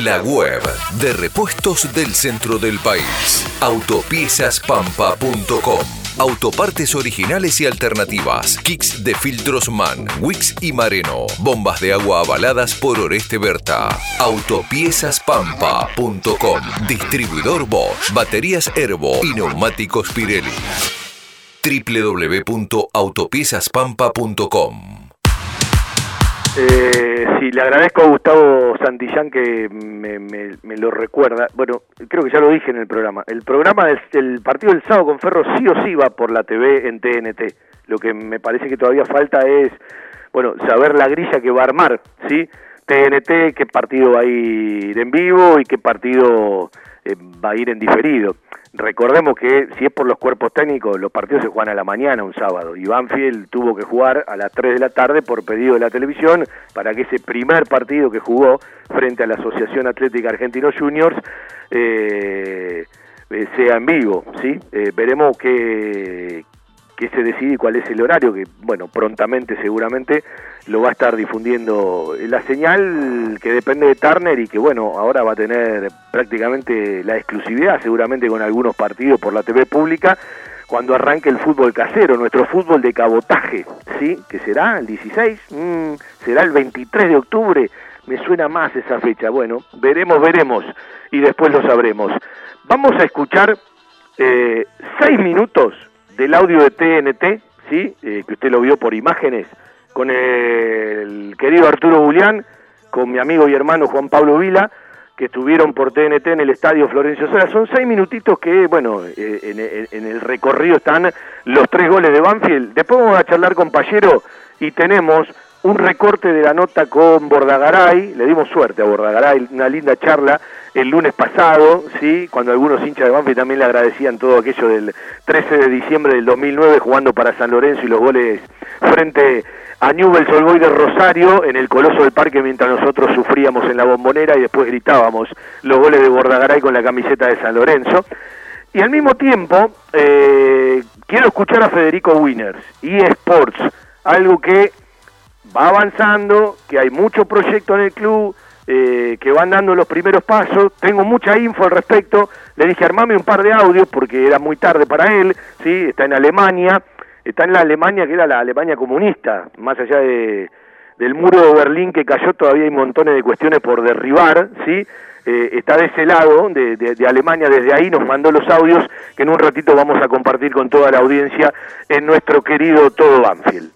La web de repuestos del centro del país. Autopiezaspampa.com. Autopartes originales y alternativas. Kicks de filtros MAN, Wix y Mareno. Bombas de agua avaladas por Oreste Berta. Autopiezaspampa.com. Distribuidor Bosch. Baterías Herbo y neumáticos Pirelli. www.autopiezaspampa.com. Eh, sí, le agradezco a Gustavo Santillán que me, me- me lo recuerda. Bueno, creo que ya lo dije en el programa. El programa del el partido del sábado con Ferro sí o sí va por la TV en TNT. Lo que me parece que todavía falta es, bueno, saber la grilla que va a armar, ¿sí? TNT, qué partido va a ir en vivo y qué partido eh, va a ir en diferido. Recordemos que si es por los cuerpos técnicos, los partidos se juegan a la mañana un sábado y Banfield tuvo que jugar a las 3 de la tarde por pedido de la televisión para que ese primer partido que jugó frente a la Asociación Atlética Argentino Juniors eh, eh, sea en vivo, ¿sí? Eh, veremos qué, qué se decide cuál es el horario, que bueno, prontamente seguramente lo va a estar difundiendo la señal que depende de Turner y que bueno, ahora va a tener prácticamente la exclusividad, seguramente con algunos partidos por la TV pública, cuando arranque el fútbol casero, nuestro fútbol de cabotaje, ¿sí? Que será el 16, Mm, será el 23 de octubre, me suena más esa fecha, bueno, veremos, veremos y después lo sabremos. Vamos a escuchar eh, seis minutos del audio de TNT, ¿sí? Eh, que usted lo vio por imágenes, con el querido Arturo Julián, con mi amigo y hermano Juan Pablo Vila, que estuvieron por TNT en el estadio Florencio Sola. Son seis minutitos que, bueno, eh, en, en- el recorrido están los tres goles de Banfield. Después vamos a charlar con y tenemos un recorte de la nota con Bordagaray, le dimos suerte a Bordagaray, una linda charla el lunes pasado, sí, cuando algunos hinchas de Banfield también le agradecían todo aquello del 13 de diciembre del 2009 jugando para San Lorenzo y los goles frente a Newell's Old de Rosario en el Coloso del Parque mientras nosotros sufríamos en la bombonera y después gritábamos los goles de Bordagaray con la camiseta de San Lorenzo. Y al mismo tiempo, eh, quiero escuchar a Federico Winners y Sports, algo que va avanzando, que hay mucho proyecto en el club, eh, que van dando los primeros pasos. Tengo mucha info al respecto. Le dije, armame un par de audios porque era muy tarde para él. ¿sí? Está en Alemania, está en la Alemania que era la Alemania comunista, más allá de, del muro de Berlín que cayó, todavía hay montones de cuestiones por derribar. ¿sí? Eh, está de ese lado, de, Alemania, desde ahí nos mandó los audios que en un ratito vamos a compartir con toda la audiencia en nuestro querido Todo Banfield.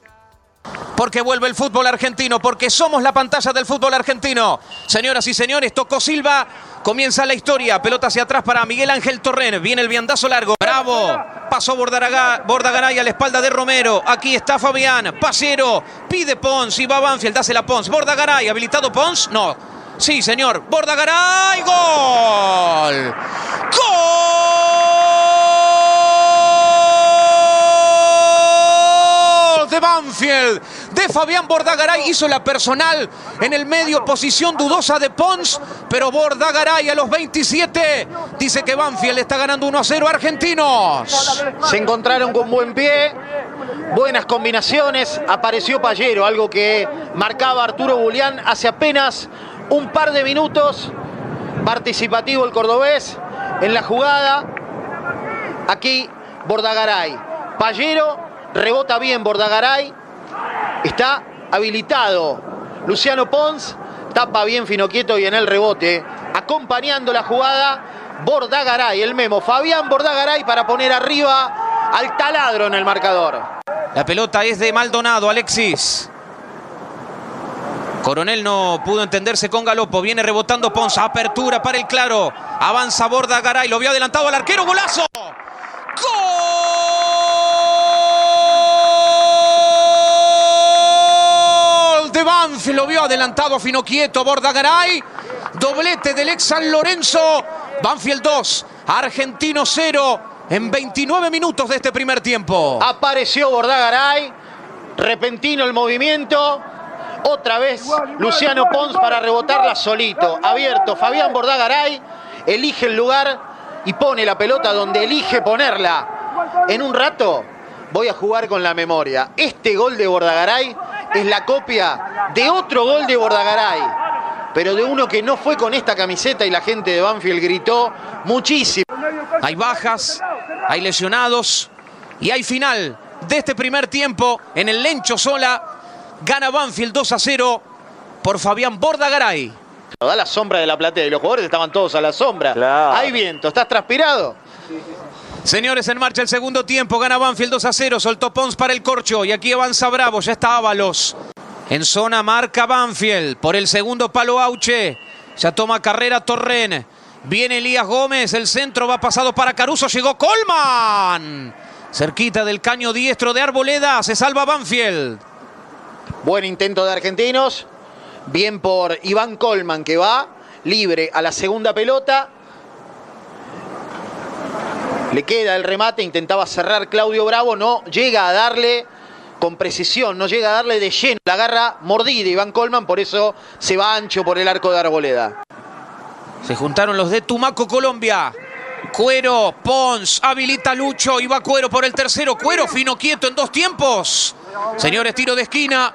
Porque vuelve el fútbol argentino, porque somos la pantalla del fútbol argentino. Señoras y señores, tocó Silva, comienza la historia. Pelota hacia atrás para Miguel Ángel Torren. Viene el viandazo largo. Bravo. Pasó Bordagaray a la espalda de Romero. Aquí está Fabián. Pasero. Pide Pons y va Banfield. Dásela Pons. Bordagaray. ¿Habilitado Pons? No. Sí, señor. Bordagaray. Gol. Gol de Banfield, de Fabián Bordagaray. Hizo la personal en el medio, posición dudosa de Pons, pero Bordagaray a los 27 dice que Banfield está ganando 1 a 0 argentinos. Se encontraron con buen pie, buenas combinaciones. Apareció Pallero, algo que marcaba Arturo Bulián hace apenas un par de minutos. Participativo el cordobés en la jugada. Aquí Bordagaray. Pallero rebota bien Bordagaray. Está habilitado. Luciano Pons tapa bien Finoquieto y en el rebote. Acompañando la jugada, Bordagaray, el memo. Fabián Bordagaray para poner arriba al taladro en el marcador. La pelota es de Maldonado, Alexis. Coronel no pudo entenderse con Galopo. Viene rebotando Pons. Apertura para el claro. Avanza Bordagaray. Lo vio adelantado al arquero. ¡Golazo! ¡Gol! De Banfield. Lo vio adelantado Fino Quieto. Bordagaray. Doblete del ex San Lorenzo. Banfield 2. Argentino 0. En 29 minutos de este primer tiempo. Apareció Bordagaray. Repentino el movimiento. Otra vez Luciano Pons para rebotarla solito. Abierto Fabián Bordagaray. Elige el lugar y pone la pelota donde elige ponerla. En un rato voy a jugar con la memoria. Este gol de Bordagaray es la copia de otro gol de Bordagaray. Pero de uno que no fue con esta camiseta y la gente de Banfield gritó muchísimo. Hay bajas, hay lesionados y hay final de este primer tiempo en el Lencho Sola. Gana Banfield 2 a 0 por Fabián Bordagaray. Da la sombra de la platea y los jugadores estaban todos a la sombra. Hay viento, ¿estás transpirado? Señores, en marcha el segundo tiempo. Gana Banfield 2 a 0. Soltó Pons para el corcho. Y aquí avanza Bravo. Ya está Ábalos. En zona marca Banfield. Por el segundo palo Auche. Ya toma carrera Torren. Viene Elías Gómez. El centro va pasado para Caruso. Llegó Colman. Cerquita del caño diestro de Arboleda. Se salva Banfield. Buen intento de argentinos. Bien por Iván Colman que va libre a la segunda pelota. Le queda el remate, intentaba cerrar Claudio Bravo, no llega a darle con precisión, no llega a darle de lleno. La agarra mordida Iván Colman, por eso se va ancho por el arco de Arboleda. Se juntaron los de Tumaco, Colombia. Cuero, Pons, habilita Lucho y va Cuero por el tercero. Cuero fino quieto en dos tiempos. Señores, tiro de esquina.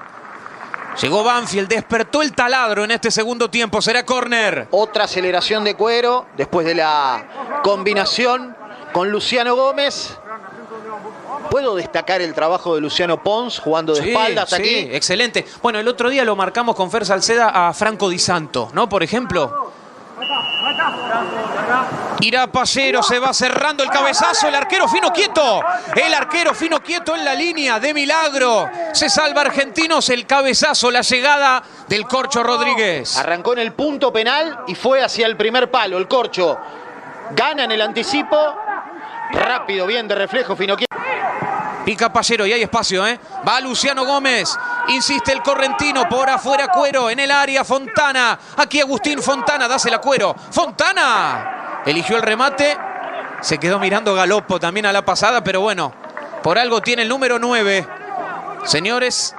Llegó Banfield, despertó el taladro en este segundo tiempo. Será córner. Otra aceleración de Cuero después de la combinación con Luciano Gómez. Puedo destacar el trabajo de Luciano Pons jugando de Sí, espaldas sí, aquí. excelente. Bueno, el otro día lo marcamos con Fer Salceda a Franco Di Santo, ¿no? Por ejemplo. Irá Pallero, se va cerrando el cabezazo, el arquero fino quieto. El arquero fino quieto en la línea de milagro. Se salva Argentinos el cabezazo, la llegada del Corcho Rodríguez. Arrancó en el punto penal y fue hacia el primer palo. El corcho gana en el anticipo. Rápido, bien de reflejo, Finoquieto. Pica Pallero y hay espacio, ¿eh? Va Luciano Gómez. Insiste el correntino por afuera Cuero en el área Fontana. Aquí Agustín Fontana, dásela Cuero. Fontana eligió el remate. Se quedó mirando Galopo también a la pasada, pero bueno, por algo tiene el número 9. Señores,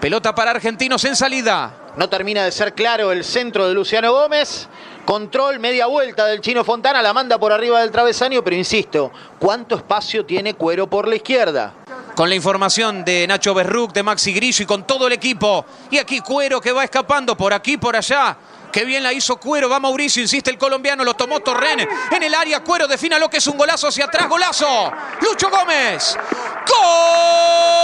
pelota para argentinos en salida. No termina de ser claro el centro de Luciano Gómez. Control, media vuelta del chino Fontana, la manda por arriba del travesaño, pero insisto, ¿cuánto espacio tiene Cuero por la izquierda? Con la información de Nacho Berruc, de Maxi Grillo y con todo el equipo. Y aquí Cuero que va escapando por aquí, por allá. Qué bien la hizo Cuero, va Mauricio, insiste el colombiano, lo tomó Torren en el área. Cuero defina lo que es un golazo hacia atrás, golazo. Lucho Gómez. ¡Gol!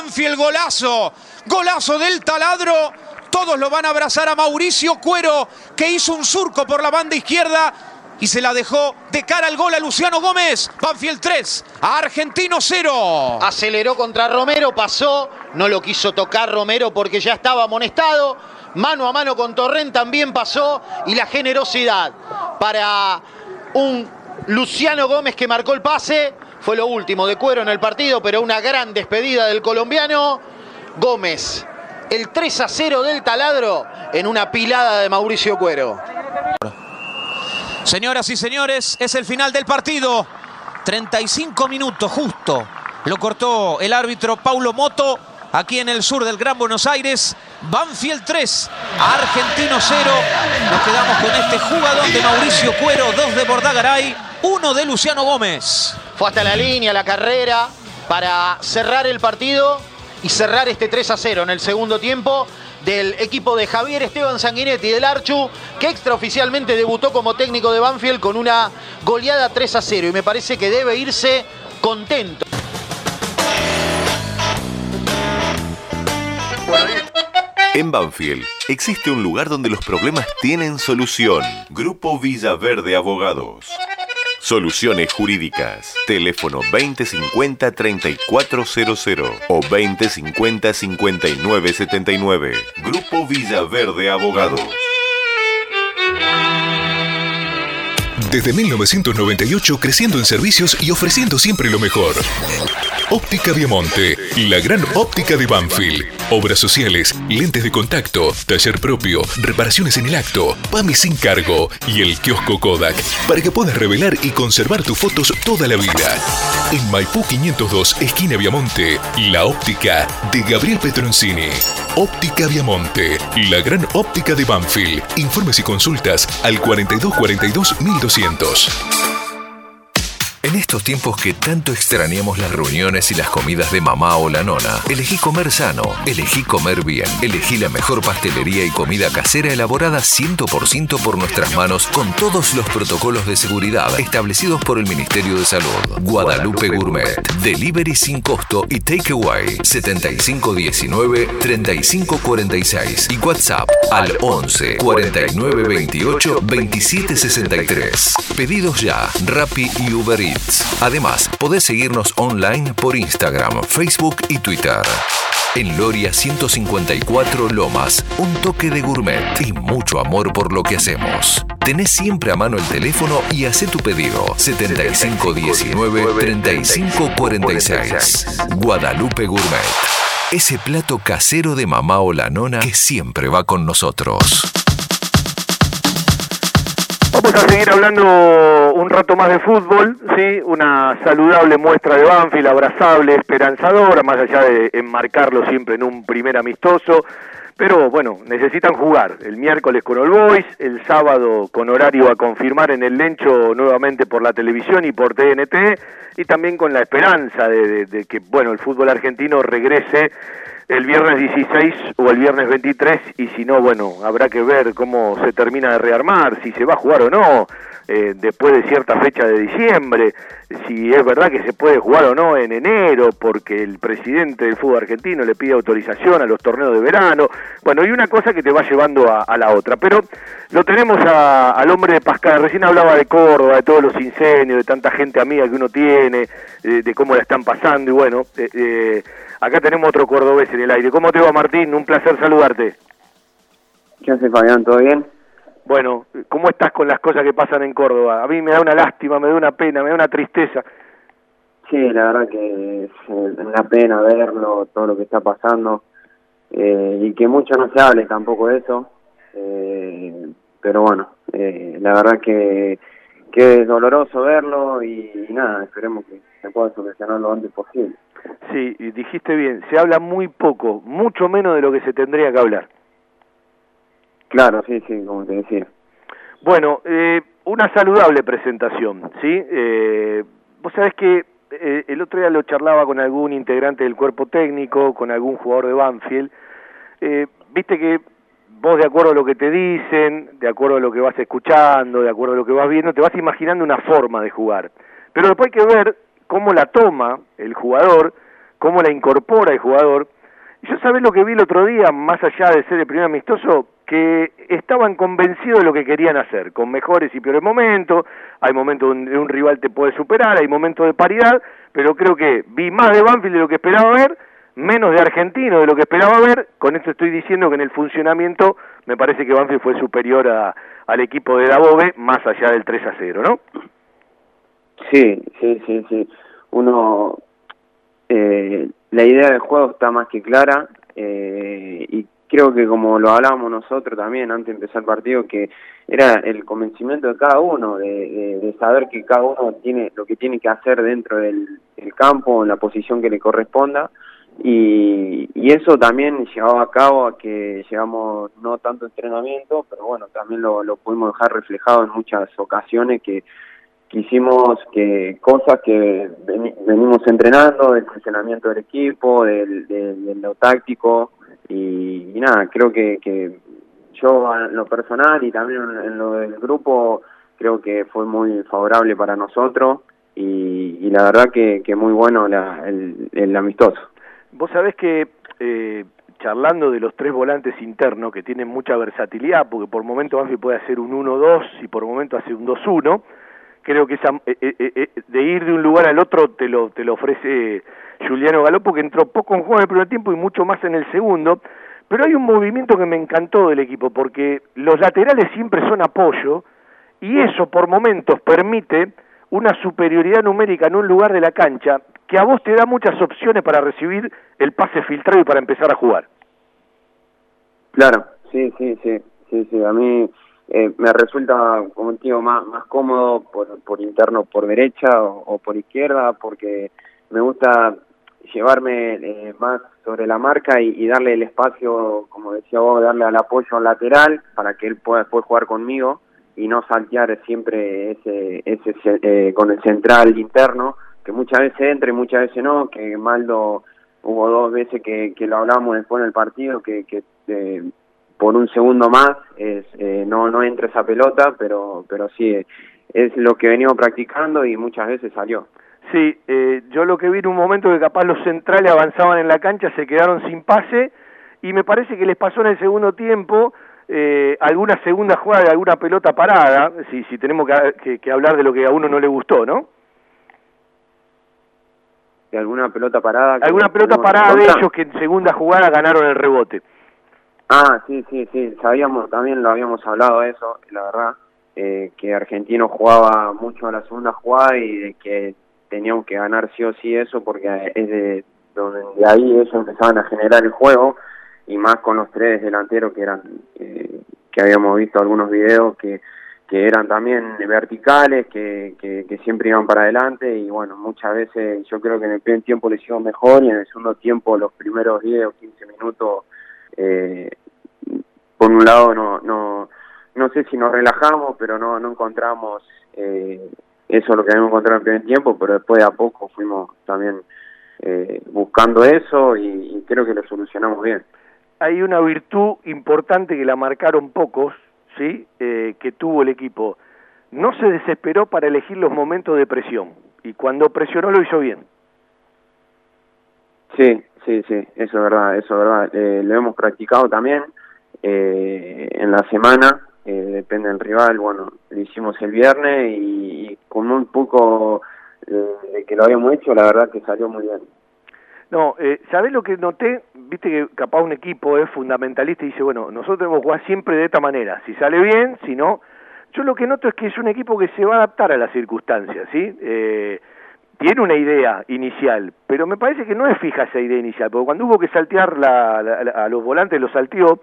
Banfield, golazo. Golazo del taladro. Todos lo van a abrazar a Mauricio Cuero, que hizo un surco por la banda izquierda y se la dejó de cara al gol a Luciano Gómez. Banfield 3, a Argentino 0. Aceleró contra Romero, pasó, no lo quiso tocar Romero porque ya estaba amonestado. Mano a mano con Torrent también pasó y la generosidad para un Luciano Gómez que marcó el pase. Fue lo último de cuero en el partido, pero una gran despedida del colombiano. Gómez, el 3 a 0 del taladro en una pilada de Mauricio Cuero. Señoras y señores, es el final del partido. 35 minutos justo. Lo cortó el árbitro Paulo Moto aquí en el sur del Gran Buenos Aires. Banfield 3, Argentino 0. Nos quedamos con este jugador de Mauricio Cuero, 2 de Bordagaray, 1 de Luciano Gómez. Fue hasta la línea, la carrera, para cerrar el partido y cerrar este 3 a 0 en el segundo tiempo del equipo de Javier Esteban Sanguinetti del Archu, que extraoficialmente debutó como técnico de Banfield con una goleada 3 a 0 y me parece que debe irse contento. En Banfield existe un lugar donde los problemas tienen solución. Grupo Villaverde Abogados. Soluciones jurídicas. Teléfono 2050-3400 o 2050-5979. Grupo Villaverde Abogados. Desde 1998 creciendo en servicios y ofreciendo siempre lo mejor. Óptica Viamonte, la gran óptica de Banfield. Obras sociales, lentes de contacto, taller propio, reparaciones en el acto, PAMI sin cargo y el kiosco Kodak para que puedas revelar y conservar tus fotos toda la vida. En Maipú 502, esquina Viamonte, la óptica de Gabriel Petroncini. Óptica Viamonte, la gran óptica de Banfield. Informes y consultas al 4242 1200. 1900. En estos tiempos que tanto extrañamos las reuniones y las comidas de mamá o la nona, elegí comer sano, elegí comer bien, elegí la mejor pastelería y comida casera elaborada 100% por nuestras manos con todos los protocolos de seguridad establecidos por el Ministerio de Salud. Guadalupe Gourmet, delivery sin costo y takeaway 7519-3546 y WhatsApp al 11 49 28 27 63. Pedidos ya, Rappi y Uber Eats. Además, podés seguirnos online por Instagram, Facebook y Twitter. En Loria 154 Lomas, un toque de gourmet y mucho amor por lo que hacemos. Tenés siempre a mano el teléfono y hacé tu pedido 7519-3546. Guadalupe Gourmet. Ese plato casero de mamá o la nona que siempre va con nosotros. Vamos a seguir hablando un rato más de fútbol, sí, una saludable muestra de Banfield, abrazable, esperanzadora, más allá de enmarcarlo siempre en un primer amistoso. Pero bueno, necesitan jugar el miércoles con All Boys, el sábado con horario a confirmar en el Lencho nuevamente por la televisión y por TNT, y también con la esperanza de, de- de que bueno el fútbol argentino regrese el viernes 16 o el viernes 23 y si no, bueno, habrá que ver cómo se termina de rearmar, si se va a jugar o no, eh, después de cierta fecha de diciembre, si es verdad que se puede jugar o no en enero, porque el presidente del fútbol argentino le pide autorización a los torneos de verano, bueno, y una cosa que te va llevando a, la otra, pero lo tenemos a- al hombre de Pascal, recién hablaba de Córdoba, de todos los incendios, de tanta gente amiga que uno tiene, de, de cómo la están pasando, y bueno, eh, eh, acá tenemos otro cordobés en el aire. ¿Cómo te va Martín? Un placer saludarte. ¿Qué hace Fabián? ¿Todo bien? Bueno, ¿cómo estás con las cosas que pasan en Córdoba? A mí me da una lástima, me da una pena, me da una tristeza. Sí, la verdad que es eh, una pena verlo, todo lo que está pasando, eh, y que mucho no se hable tampoco de eso, eh, pero bueno, eh, la verdad que, que es doloroso verlo y, y nada, esperemos que se pueda solucionar lo antes posible. Sí, dijiste bien, se habla muy poco, mucho menos de lo que se tendría que hablar. Claro, sí, sí, como te decía. Bueno, eh, una saludable presentación, ¿sí? Eh, vos sabés que eh, el otro día lo charlaba con algún integrante del cuerpo técnico, con algún jugador de Banfield. Eh, Viste que vos de acuerdo a lo que te dicen, de acuerdo a lo que vas escuchando, de acuerdo a lo que vas viendo, te vas imaginando una forma de jugar. Pero después hay que ver cómo la toma el jugador, cómo la incorpora el jugador. Yo sabés lo que vi el otro día, más allá de ser el primer amistoso, que estaban convencidos de lo que querían hacer, con mejores y peores momentos, hay momentos donde un rival te puede superar, hay momentos de paridad, pero creo que vi más de Banfield de lo que esperaba ver, menos de Argentino de lo que esperaba ver, con esto estoy diciendo que en el funcionamiento me parece que Banfield fue superior a- al equipo de Dabove, más allá del 3 a 0, ¿no? Sí, sí, sí, sí. Uno, eh, la idea del juego está más que clara eh, y creo que como lo hablábamos nosotros también antes de empezar el partido, que era el convencimiento de cada uno, de, de, saber que cada uno tiene lo que tiene que hacer dentro del, campo, en la posición que le corresponda, y, y, eso también llevaba a cabo a que llevamos no tanto entrenamiento, pero bueno, también lo, lo pudimos dejar reflejado en muchas ocasiones que, hicimos que cosas que venimos entrenando, del funcionamiento del equipo, del, del, lo táctico, y, nada, creo que, que yo en lo personal y también en lo del grupo creo que fue muy favorable para nosotros y, la verdad que, que muy bueno la, el, el amistoso. Vos sabés que eh, charlando de los tres volantes internos que tienen mucha versatilidad, porque por momentos Banfield puede hacer un 1-2 y por momentos hace un 2-1, creo que esa, eh, eh, de ir de un lugar al otro te lo, te lo ofrece Juliano Galop, porque entró poco en juego en el primer tiempo y mucho más en el segundo, pero hay un movimiento que me encantó del equipo, porque los laterales siempre son apoyo, y eso por momentos permite una superioridad numérica en un lugar de la cancha que a vos te da muchas opciones para recibir el pase filtrado y para empezar a jugar. Claro, sí, sí, sí, sí, sí. A mí eh, me resulta, como digo, más, más cómodo por, por interno por derecha o, por izquierda, porque me gusta llevarme eh, más sobre la marca y, darle el espacio, como decía vos, darle al apoyo lateral para que él pueda después jugar conmigo y no saltear siempre ese, ese eh, con el central interno, que muchas veces entra y muchas veces no, que Maldo hubo dos veces que, que lo hablamos después en el partido, que, que eh, por un segundo más es, eh, no, no entra esa pelota, pero, pero sí, es lo que venimos practicando y muchas veces salió. Sí, eh, yo lo que vi en un momento que capaz los centrales avanzaban en la cancha, se quedaron sin pase y me parece que les pasó en el segundo tiempo eh, alguna segunda jugada de alguna pelota parada, si, si tenemos que, que, hablar de lo que a uno no le gustó, ¿no? De alguna pelota parada. Alguna pelota parada de ellos que en segunda jugada ganaron el rebote. Ah, sí, sí, sí, sabíamos, también lo habíamos hablado eso, la verdad, eh, que Argentino jugaba mucho a la segunda jugada y de que teníamos que ganar sí o sí eso porque es de donde de ahí ellos empezaban a generar el juego y más con los tres delanteros que eran eh, que habíamos visto algunos videos que, que eran también verticales, que, que, siempre iban para adelante y bueno, muchas veces yo creo que en el primer tiempo le hicimos mejor y en el segundo tiempo los primeros 10 o 15 minutos eh, por un lado no, no, no sé si nos relajamos, pero no, no encontramos eh, eso lo que habíamos encontrado en el primer tiempo, pero después de a poco fuimos también eh, buscando eso y creo que lo solucionamos bien hay una virtud importante que la marcaron pocos, ¿sí? Eh, que tuvo el equipo. No se desesperó para elegir los momentos de presión y cuando presionó lo hizo bien. Sí, sí, sí, eso es verdad, eso es verdad. Eh, lo hemos practicado también eh, en la semana, eh, depende del rival. Bueno, lo hicimos el viernes y, y con un poco de que lo habíamos hecho, la verdad que salió muy bien. No, eh, ¿sabés lo que noté? Viste que capaz un equipo es fundamentalista y dice, bueno, nosotros tenemos que jugar siempre de esta manera. Si sale bien, si no... Yo lo que noto es que es un equipo que se va a adaptar a las circunstancias, ¿sí? Eh, tiene una idea inicial, pero me parece que no es fija esa idea inicial, porque cuando hubo que saltear la, a los volantes, los salteó,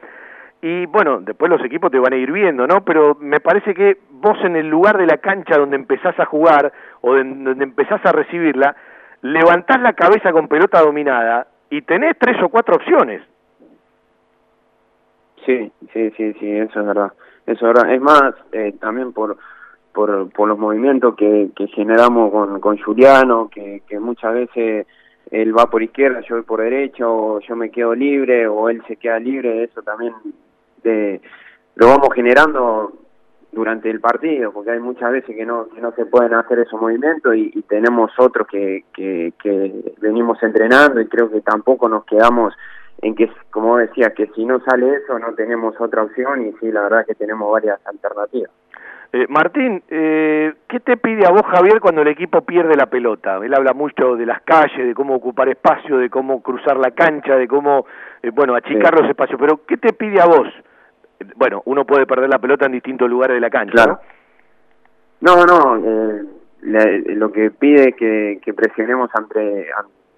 y bueno, después los equipos te van a ir viendo, ¿no? Pero me parece que vos en el lugar de la cancha donde empezás a jugar o donde empezás a recibirla, levantás la cabeza con pelota dominada y tenés tres o cuatro opciones. Sí, sí, sí, sí, eso es verdad. Eso es verdad. Es más, eh, también por, por, por los movimientos que, que generamos con, con Juliano, que, que muchas veces él va por izquierda, yo voy por derecha, o yo me quedo libre, o él se queda libre, eso también de, lo vamos generando durante el partido, porque hay muchas veces que no, que no se pueden hacer esos movimientos y, tenemos otros que, que, que, venimos entrenando y creo que tampoco nos quedamos en que, como decía, que si no sale eso no tenemos otra opción y sí, la verdad que tenemos varias alternativas. Eh, Martín, eh, ¿qué te pide a vos Javier cuando el equipo pierde la pelota? Él habla mucho de las calles, de cómo ocupar espacio, de cómo cruzar la cancha, de cómo, eh, bueno, achicar los espacios, pero ¿qué te pide a vos? Bueno, uno puede perder la pelota en distintos lugares de la cancha, ¿no? No, eh, lo que pide es que, presionemos ante,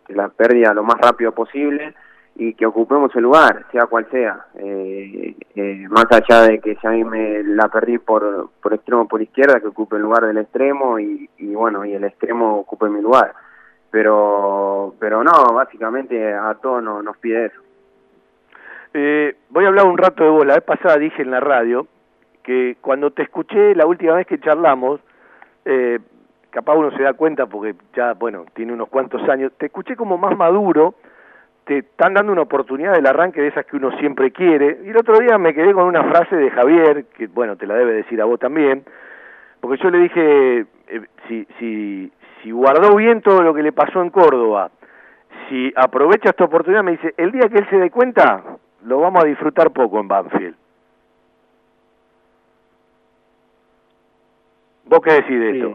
la pérdida lo más rápido posible y que ocupemos el lugar, sea cual sea. Eh, eh, más allá de que ya me la perdí por, por extremo por izquierda, que ocupe el lugar del extremo y, y bueno, y el extremo ocupe mi lugar. Pero, pero no, básicamente a todos nos, nos pide eso. Eh, voy a hablar un rato de vos. La vez pasada dije en la radio que cuando te escuché la última vez que charlamos, eh, capaz uno se da cuenta porque ya, bueno, tiene unos cuantos años, te escuché como más maduro, te están dando una oportunidad del arranque de esas que uno siempre quiere. Y el otro día me quedé con una frase de Javier, que bueno, te la debe decir a vos también, porque yo le dije, eh, si, si, si guardó bien todo lo que le pasó en Córdoba, si aprovecha esta oportunidad, me dice, el día que él se dé cuenta, lo vamos a disfrutar poco en Banfield. ¿Vos qué decís de esto?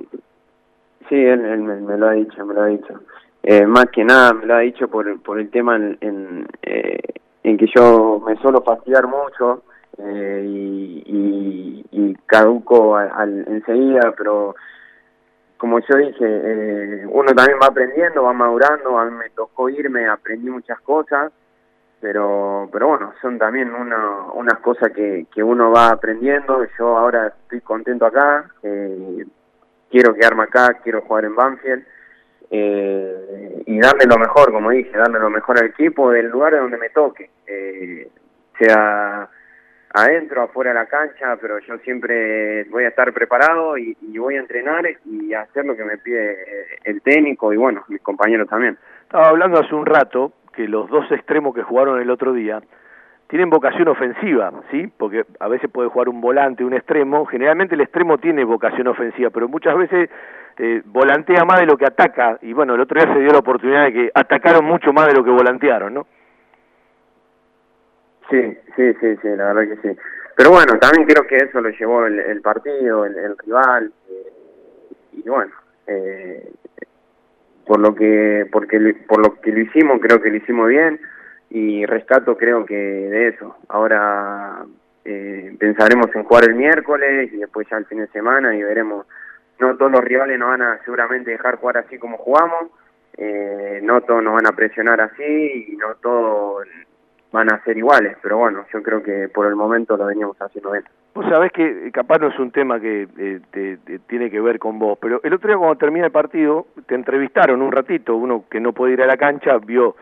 Sí, él, él me, me lo ha dicho, me lo ha dicho. Eh, más que nada me lo ha dicho por, por el tema en, en, eh, en que yo me suelo fastidiar mucho eh, y, y, y caduco al, al- enseguida, pero como yo dije, eh, uno también va aprendiendo, va madurando, a mí me tocó irme, aprendí muchas cosas, pero pero bueno, son también una, unas cosas que, que uno va aprendiendo, yo ahora estoy contento acá, eh, quiero quedarme acá, quiero jugar en Banfield, eh, y darle lo mejor, como dije, darle lo mejor al equipo del lugar donde me toque, eh, sea adentro, afuera de la cancha, pero yo siempre voy a estar preparado y, y voy a entrenar y hacer lo que me pide el técnico y bueno, mis compañeros también. Estaba hablando hace un rato que los dos extremos que jugaron el otro día tienen vocación ofensiva, ¿sí? Porque a veces puede jugar un volante, un extremo. Generalmente el extremo tiene vocación ofensiva, pero muchas veces eh, volantea más de lo que ataca. Y bueno, el otro día se dio la oportunidad de que atacaron mucho más de lo que volantearon, ¿no? Sí, sí, sí, sí, la verdad que sí. Pero bueno, también creo que eso lo llevó el, el partido, el, rival, eh, y bueno, eh, por lo que porque por lo que lo hicimos, creo que lo hicimos bien y rescato creo que de eso. Ahora eh, pensaremos en jugar el miércoles y después ya el fin de semana y veremos. No todos los rivales nos van a seguramente dejar jugar así como jugamos, eh, no todos nos van a presionar así y no todos van a ser iguales, pero bueno, yo creo que por el momento lo veníamos haciendo bien. Vos sabés que eh, capaz no es un tema que eh, te- tiene que ver con vos, pero el otro día cuando termina el partido, te entrevistaron un ratito, uno que no puede ir a la cancha, vio.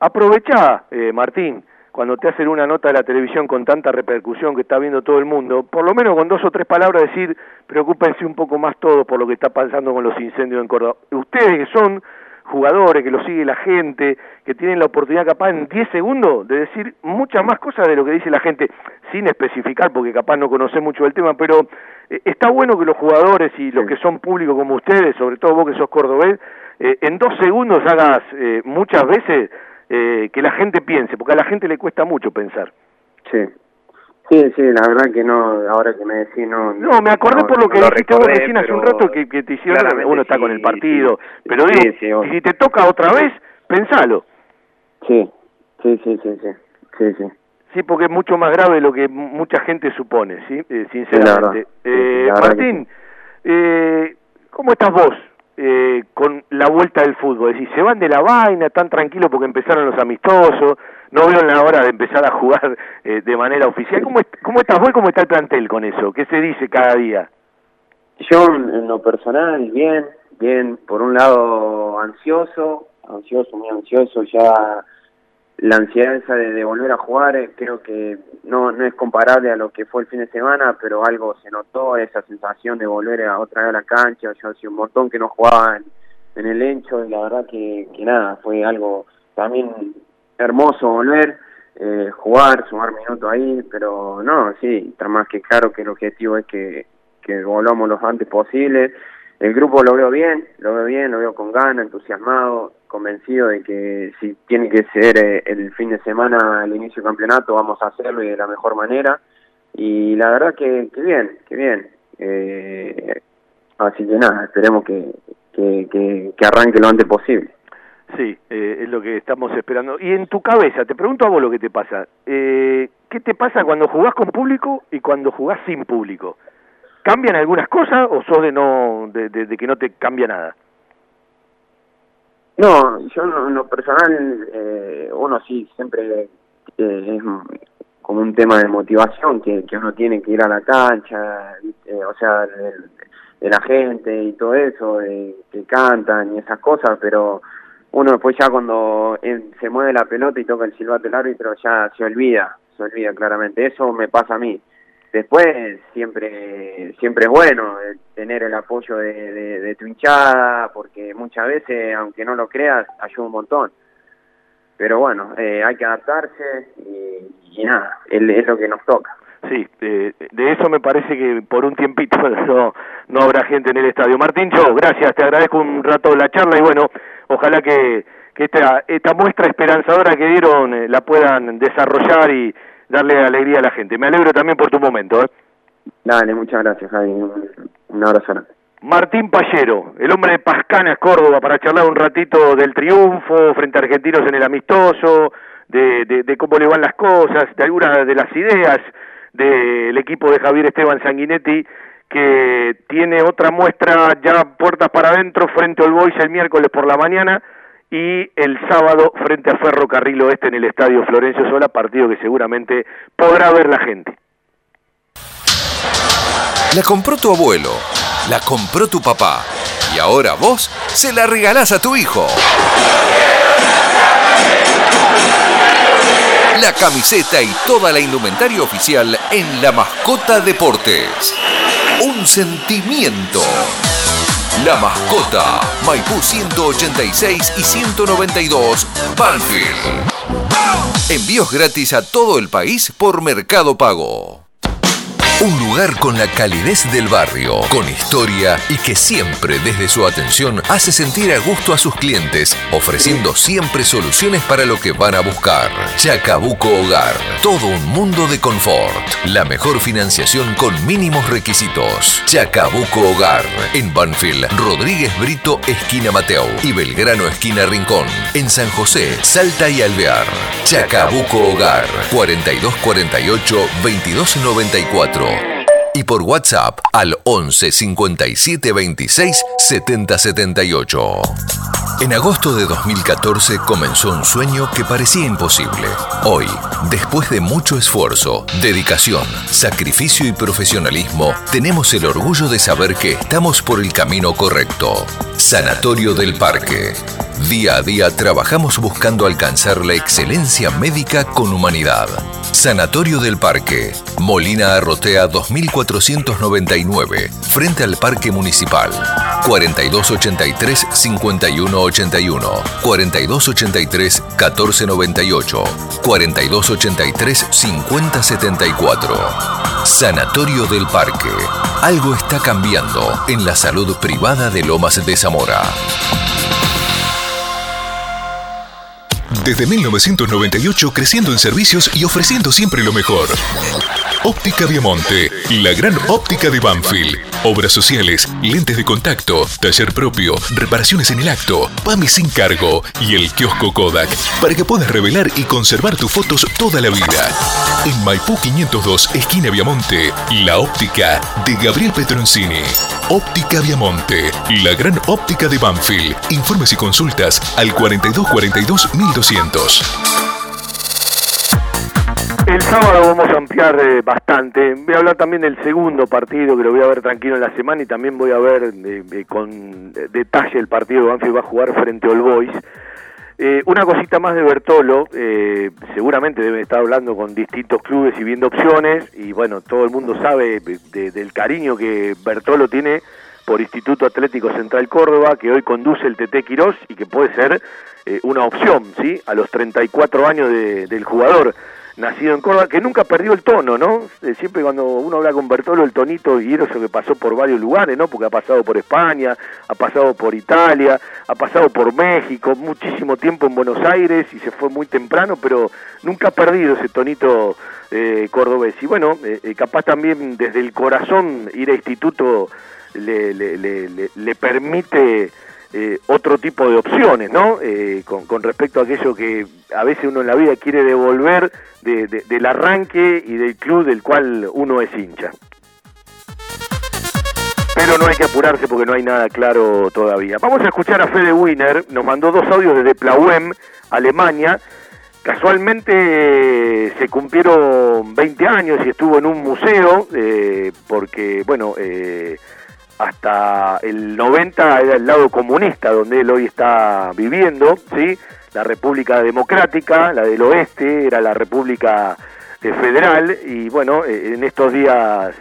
Aprovechá, eh, Martín, cuando te hacen una nota de la televisión con tanta repercusión que está viendo todo el mundo, por lo menos con dos o tres palabras decir, preocúpense un poco más todos por lo que está pasando con los incendios en Córdoba. Ustedes que son jugadores, que lo sigue la gente, que tienen la oportunidad capaz en 10 segundos de decir muchas más cosas de lo que dice la gente, sin especificar, porque capaz no conoce mucho del tema, pero eh, está bueno que los jugadores y los que son públicos como ustedes, sobre todo vos que sos cordobés, eh, en dos segundos hagas eh, muchas veces eh, que la gente piense, porque a la gente le cuesta mucho pensar. Sí. Sí, sí, la verdad que no, ahora que me decís no... No, me acordé por lo que no dijiste vos recordé, recién hace un rato que, que te hicieron, uno está sí, con el partido, sí. pero Sí, digo, si te toca otra vez, pensalo. Sí, sí, sí, sí, sí, sí, sí. Sí, porque es mucho más grave de lo que mucha gente supone, ¿sí? Eh, la sinceramente. Eh, la que Martín, eh, ¿cómo estás vos eh, con la vuelta del fútbol? Es decir, ¿se van de la vaina, están tranquilos porque empezaron los amistosos? ¿No veo la hora de empezar a jugar eh, de manera oficial? ¿Cómo, ¿Cómo estás vos cómo está el plantel con eso? ¿Qué se dice cada día? Yo en lo personal, bien, bien, por un lado ansioso, ansioso, muy ansioso, ya la ansiedad de, volver a jugar eh, creo que no, no es comparable a lo que fue el fin de semana, pero algo se notó, esa sensación de volver a otra vez a la cancha, yo hacía un montón que no jugaba en, en el Encho y la verdad que, que nada, fue algo también hermoso volver, eh, jugar, sumar minutos ahí, pero no, sí, está más que claro que el objetivo es que, que volvamos lo antes posible. El grupo lo veo bien, lo veo bien, lo veo con ganas, entusiasmado, convencido de que si tiene que ser eh, el fin de semana el inicio del campeonato, vamos a hacerlo y de la mejor manera. Y la verdad que, que bien, que bien. Eh, así que nada, esperemos que, que, que, que arranque lo antes posible. Sí, eh, es lo que estamos esperando. Y en tu cabeza, te pregunto a vos lo que te pasa. Eh, ¿Qué te pasa cuando jugás con público y cuando jugás sin público? ¿Cambian algunas cosas o sos de no de, de- de que no te cambia nada? No, yo en lo personal, eh, uno sí, siempre eh, es como un tema de motivación, que, uno tiene que ir a la cancha, eh, o sea, de, de la gente y todo eso, eh, que cantan y esas cosas, pero uno después ya cuando él se mueve la pelota y toca el silbato del árbitro ya se olvida, se olvida claramente. Eso me pasa a mí. Después siempre siempre es bueno eh, tener el apoyo de, de, de tu hinchada, porque muchas veces, aunque no lo creas, ayuda un montón. Pero bueno, eh, hay que adaptarse y, y nada, es, lo que nos toca. Sí, eh, de eso me parece que por un tiempito no, no habrá gente en el estadio. Martín Cho, gracias, te agradezco un rato la charla y bueno, ojalá que, que esta, esta muestra esperanzadora que dieron eh, la puedan desarrollar y darle alegría a la gente. Me alegro también por tu momento. ¿eh? Dale, muchas gracias, Javi. Un, abrazo grande. Martín Pallero, el hombre de Pascanas, Córdoba, para charlar un ratito del triunfo frente a Argentinos en el amistoso, de, de, de cómo le van las cosas, de algunas de las ideas del equipo de Javier Esteban Sanguinetti, que tiene otra muestra ya puertas para adentro frente al Boys el miércoles por la mañana y el sábado frente a Ferrocarril Oeste en el Estadio Florencio Sola, partido que seguramente podrá ver la gente. La compró tu abuelo, la compró tu papá y ahora vos se la regalás a tu hijo. La camiseta y toda la indumentaria oficial en La Mascota Deportes. Un sentimiento. La Mascota, Maipú 186 y 192, Banfield. Envíos gratis a todo el país por Mercado Pago. Un lugar con la calidez del barrio, con historia y que siempre desde su atención hace sentir a gusto a sus clientes, ofreciendo siempre soluciones para lo que van a buscar. Chacabuco Hogar, todo un mundo de confort. La mejor financiación con mínimos requisitos. Chacabuco Hogar, en Banfield, Rodríguez Brito, esquina Mateo y Belgrano, esquina Rincón. En San José, Salta y Alvear. Chacabuco Hogar, 4248 2294 y por WhatsApp al 11 57 26 70 78. En agosto de 2014 comenzó un sueño que parecía imposible. Hoy, después de mucho esfuerzo, dedicación, sacrificio y profesionalismo, tenemos el orgullo de saber que estamos por el camino correcto. Sanatorio del Parque. Día a día trabajamos buscando alcanzar la excelencia médica con humanidad. Sanatorio del Parque, Molina Arrotea 2499, frente al Parque Municipal. 4283-5181, 4283-1498, 4283-5074. Sanatorio del Parque. Algo está cambiando en la salud privada de Lomas de Zamora. Desde 1998 creciendo en servicios y ofreciendo siempre lo mejor. Óptica Viamonte, la gran óptica de Banfield. Obras sociales, lentes de contacto, taller propio, reparaciones en el acto, PAMI sin cargo y el kiosco Kodak para que puedas revelar y conservar tus fotos toda la vida. En Maipú 502, esquina Viamonte, la óptica de Gabriel Petroncini. Óptica Viamonte, la gran óptica de Banfield. Informes y consultas al 4242 1200. El sábado vamos a ampliar eh, bastante. Voy a hablar también del segundo partido que lo voy a ver tranquilo en la semana y también voy a ver eh, eh, con detalle el partido que Banfield va a jugar frente a All Boys. Eh, una cosita más de Bertolo, eh, seguramente deben estar hablando con distintos clubes y viendo opciones, y bueno, todo el mundo sabe de- del cariño que Bertolo tiene por Instituto Atlético Central Córdoba, que hoy conduce el TT Quirós y que puede ser una opción, ¿sí? A los 34 años de- del jugador nacido en Córdoba, que nunca perdió el tono, ¿no? Eh, siempre cuando uno habla con Bertolo, el tonito, y eso que pasó por varios lugares, ¿no? Porque ha pasado por España, ha pasado por Italia, ha pasado por México, muchísimo tiempo en Buenos Aires y se fue muy temprano, pero nunca ha perdido ese tonito eh, cordobés. Y bueno, eh, eh, capaz también desde el corazón ir a instituto le, le, le, le- le permite eh, otro tipo de opciones, ¿no? Eh, con, respecto a aquello que a veces uno en la vida quiere devolver de- de- del arranque y del club del cual uno es hincha. pero no hay que apurarse porque no hay nada claro todavía. Vamos a escuchar a Fede Wiener, nos mandó dos audios desde Plauem, Alemania. Casualmente eh, se cumplieron 20 años y estuvo en un museo, porque, bueno, hasta el 90 era el lado comunista donde él hoy está viviendo, ¿sí? La República Democrática, la del Oeste, era la República Federal, y bueno, en estos días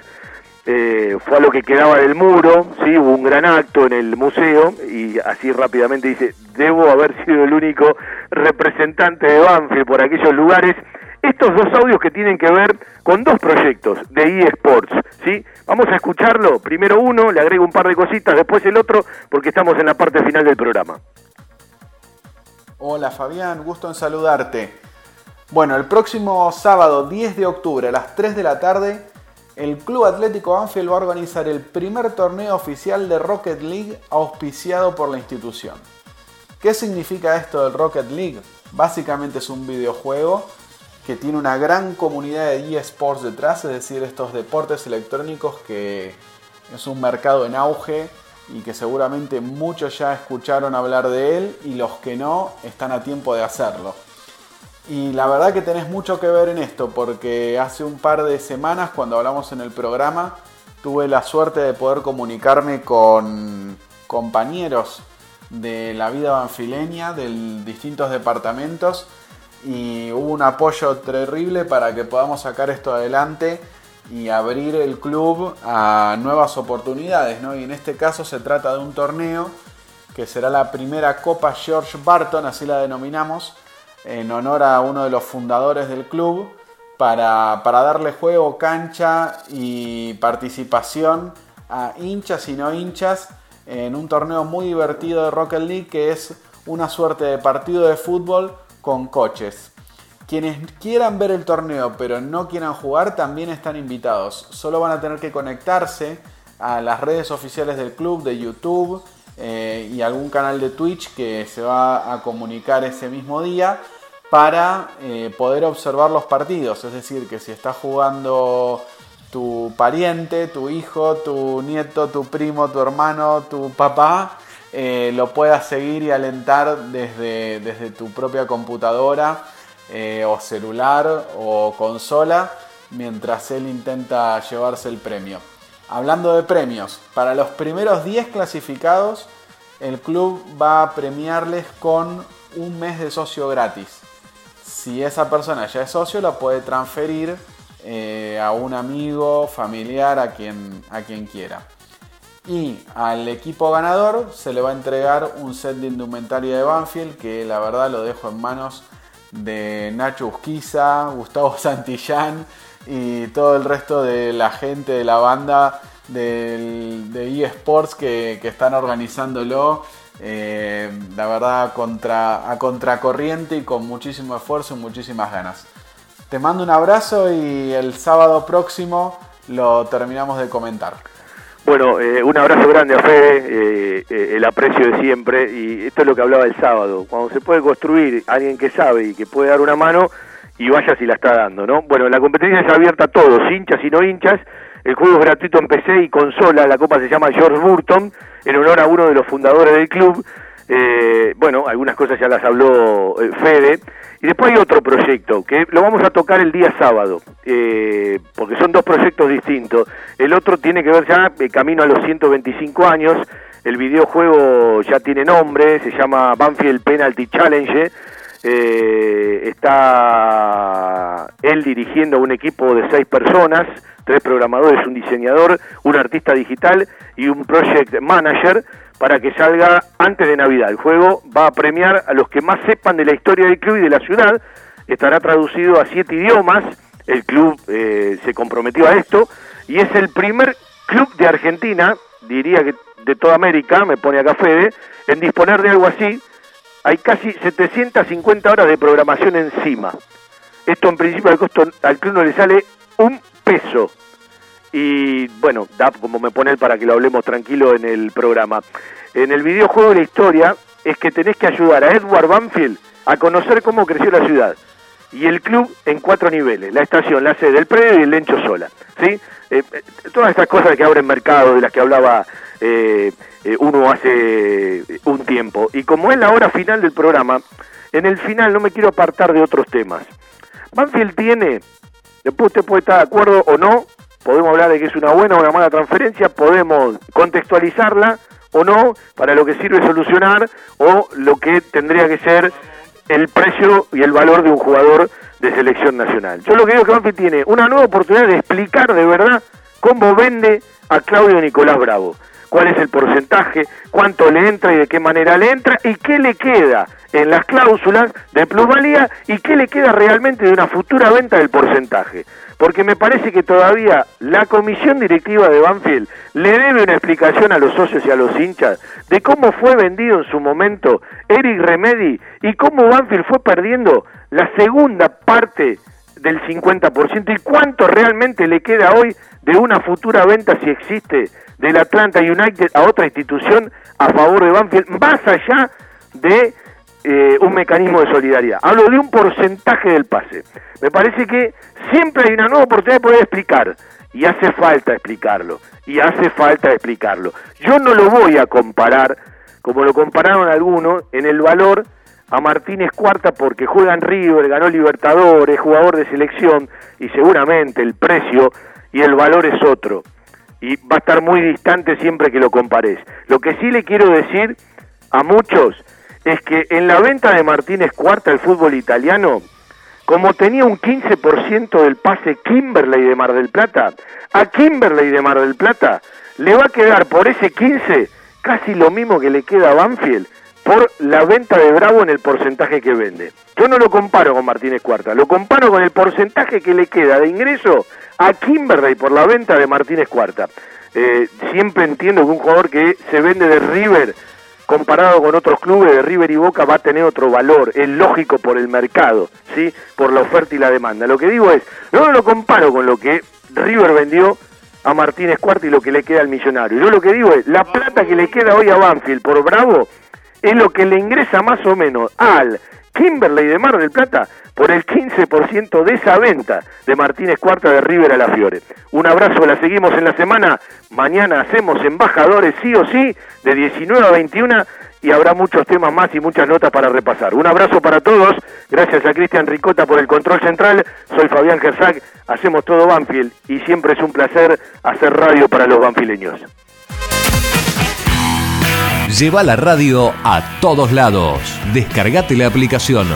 eh, fue a lo que quedaba del muro, ¿sí? hubo un gran acto en el museo y así rápidamente dice, debo haber sido el único representante de Banfield por aquellos lugares. Estos dos audios que tienen que ver con dos proyectos de eSports, ¿sí? Vamos a escucharlo, primero uno, le agrego un par de cositas, después el otro, porque estamos en la parte final del programa. Hola Fabián, gusto en saludarte. Bueno, el próximo sábado 10 de octubre a las 3 de la tarde el Club Atlético Banfield va a organizar el primer torneo oficial de Rocket League auspiciado por la institución. ¿Qué significa esto del Rocket League? Básicamente es un videojuego que tiene una gran comunidad de eSports detrás, es decir, estos deportes electrónicos que es un mercado en auge y que seguramente muchos ya escucharon hablar de él y los que no están a tiempo de hacerlo. Y la verdad que tenés mucho que ver en esto, porque hace un par de semanas cuando hablamos en el programa, tuve la suerte de poder comunicarme con compañeros de la vida banfileña, de distintos departamentos, y hubo un apoyo terrible para que podamos sacar esto adelante y abrir el club a nuevas oportunidades. ¿no? Y en este caso se trata de un torneo que será la primera Copa George Barton, así la denominamos, en honor a uno de los fundadores del club para, darle juego, cancha y participación a hinchas y no hinchas en un torneo muy divertido de Rocket League que es una suerte de partido de fútbol con coches. Quienes quieran ver el torneo pero no quieran jugar también están invitados. Solo van a tener que conectarse a las redes oficiales del club de YouTube eh, y algún canal de Twitch que se va a comunicar ese mismo día para eh, poder observar los partidos. Es decir, que si está jugando tu pariente, tu hijo, tu nieto, tu primo, tu hermano, tu papá, eh, lo puedas seguir y alentar desde, desde tu propia computadora eh, o celular o consola mientras él intenta llevarse el premio. Hablando de premios, para los primeros 10 clasificados, el club va a premiarles con un mes de socio gratis si esa persona ya es socio, la puede transferir eh, a un amigo, familiar, a quien, a quien quiera. Y al equipo ganador se le va a entregar un set de indumentaria de Banfield, que la verdad lo dejo en manos de Nacho Usquiza, Gustavo Santillán y todo el resto de la gente de la banda de eSports que, están organizándolo eh, la verdad contra, a contracorriente y con muchísimo esfuerzo y muchísimas ganas. Te mando un abrazo y el sábado próximo lo terminamos de comentar. Bueno, eh, un abrazo grande a Fede, eh, el aprecio de siempre, y esto es lo que hablaba el sábado, cuando se puede construir alguien que sabe y que puede dar una mano, y vaya si la está dando, ¿no? Bueno, la competencia es abierta a todos, hinchas y no hinchas, el juego es gratuito en PC y consola, la copa se llama George Burton, en honor a uno de los fundadores del club. Eh, bueno, algunas cosas ya las habló eh, Fede. Y después hay otro proyecto, que lo vamos a tocar el día sábado, eh, porque son dos proyectos distintos. El otro tiene que ver ya camino a los 125 años. El videojuego ya tiene nombre, se llama Banfield Penalty Challenge. está él dirigiendo un equipo de seis personas, tres programadores, un diseñador, un artista digital y un project manager para que salga antes de Navidad. El juego va a premiar a los que más sepan de la historia del club y de la ciudad. Estará traducido a siete idiomas. El club eh, se comprometió a esto y es el primer club de Argentina, diría que de toda América, me pone acá Fede, en disponer de algo así. Hay casi 750 horas de programación encima. Esto en principio al costo al club no le sale un peso. Y bueno, da como me pone para que lo hablemos tranquilo en el programa. En el videojuego la historia es que tenés que ayudar a Edward Banfield a conocer cómo creció la ciudad. Y el club en cuatro niveles, la estación, la sede, el predio y el lencho sola. ¿sí? eh, eh, todas estas cosas que abren mercado, de las que hablaba eh, eh, uno hace un tiempo. Y como es la hora final del programa, en el final no me quiero apartar de otros temas. Banfield tiene, después usted puede estar de acuerdo o no, podemos hablar de que es una buena o una mala transferencia, podemos contextualizarla o no, para lo que sirve solucionar o lo que tendría que ser el precio y el valor de un jugador de selección nacional. Yo lo que digo es que Banfield tiene una nueva oportunidad de explicar de verdad cómo vende a Claudio Nicolás Bravo. Cuál es el porcentaje, cuánto le entra y de qué manera le entra y qué le queda en las cláusulas de plusvalía y qué le queda realmente de una futura venta del porcentaje. Porque me parece que todavía la comisión directiva de Banfield le debe una explicación a los socios y a los hinchas de cómo fue vendido en su momento Eric Remedi y cómo Banfield fue perdiendo la segunda parte del 50% y cuánto realmente le queda hoy de una futura venta si existe del Atlanta United a otra institución a favor de Banfield, más allá de eh, un mecanismo de solidaridad. Hablo de un porcentaje del pase. Me parece que siempre hay una nueva oportunidad de poder explicar. Y hace falta explicarlo. Y hace falta explicarlo. Yo no lo voy a comparar, como lo compararon algunos, en el valor a Martínez Cuarta porque juega en River, ganó Libertadores, jugador de selección, y seguramente el precio y el valor es otro. Y va a estar muy distante siempre que lo compares. Lo que sí le quiero decir a muchos es que en la venta de Martínez Cuarta el fútbol italiano, como tenía un 15% del pase Kimberley de Mar del Plata, a Kimberley de Mar del Plata le va a quedar por ese 15 casi lo mismo que le queda a Banfield por la venta de Bravo en el porcentaje que vende. Yo no lo comparo con Martínez Cuarta, lo comparo con el porcentaje que le queda de ingreso a Kimberley por la venta de Martínez Cuarta. Eh, siempre entiendo que un jugador que se vende de River comparado con otros clubes de River y Boca va a tener otro valor, es lógico por el mercado, ¿sí? por la oferta y la demanda. Lo que digo es, no lo comparo con lo que River vendió a Martínez Cuarta y lo que le queda al millonario. Yo lo que digo es, la plata que le queda hoy a Banfield por Bravo es lo que le ingresa más o menos al Kimberley de Mar del Plata por el 15% de esa venta de Martínez Cuarta de River a la Fiore. Un abrazo, la seguimos en la semana. Mañana hacemos embajadores sí o sí de 19 a 21 y habrá muchos temas más y muchas notas para repasar. Un abrazo para todos. Gracias a Cristian Ricota por el control central. Soy Fabián Gersac. Hacemos todo Banfield y siempre es un placer hacer radio para los banfileños. Lleva la radio a todos lados. Descargate la aplicación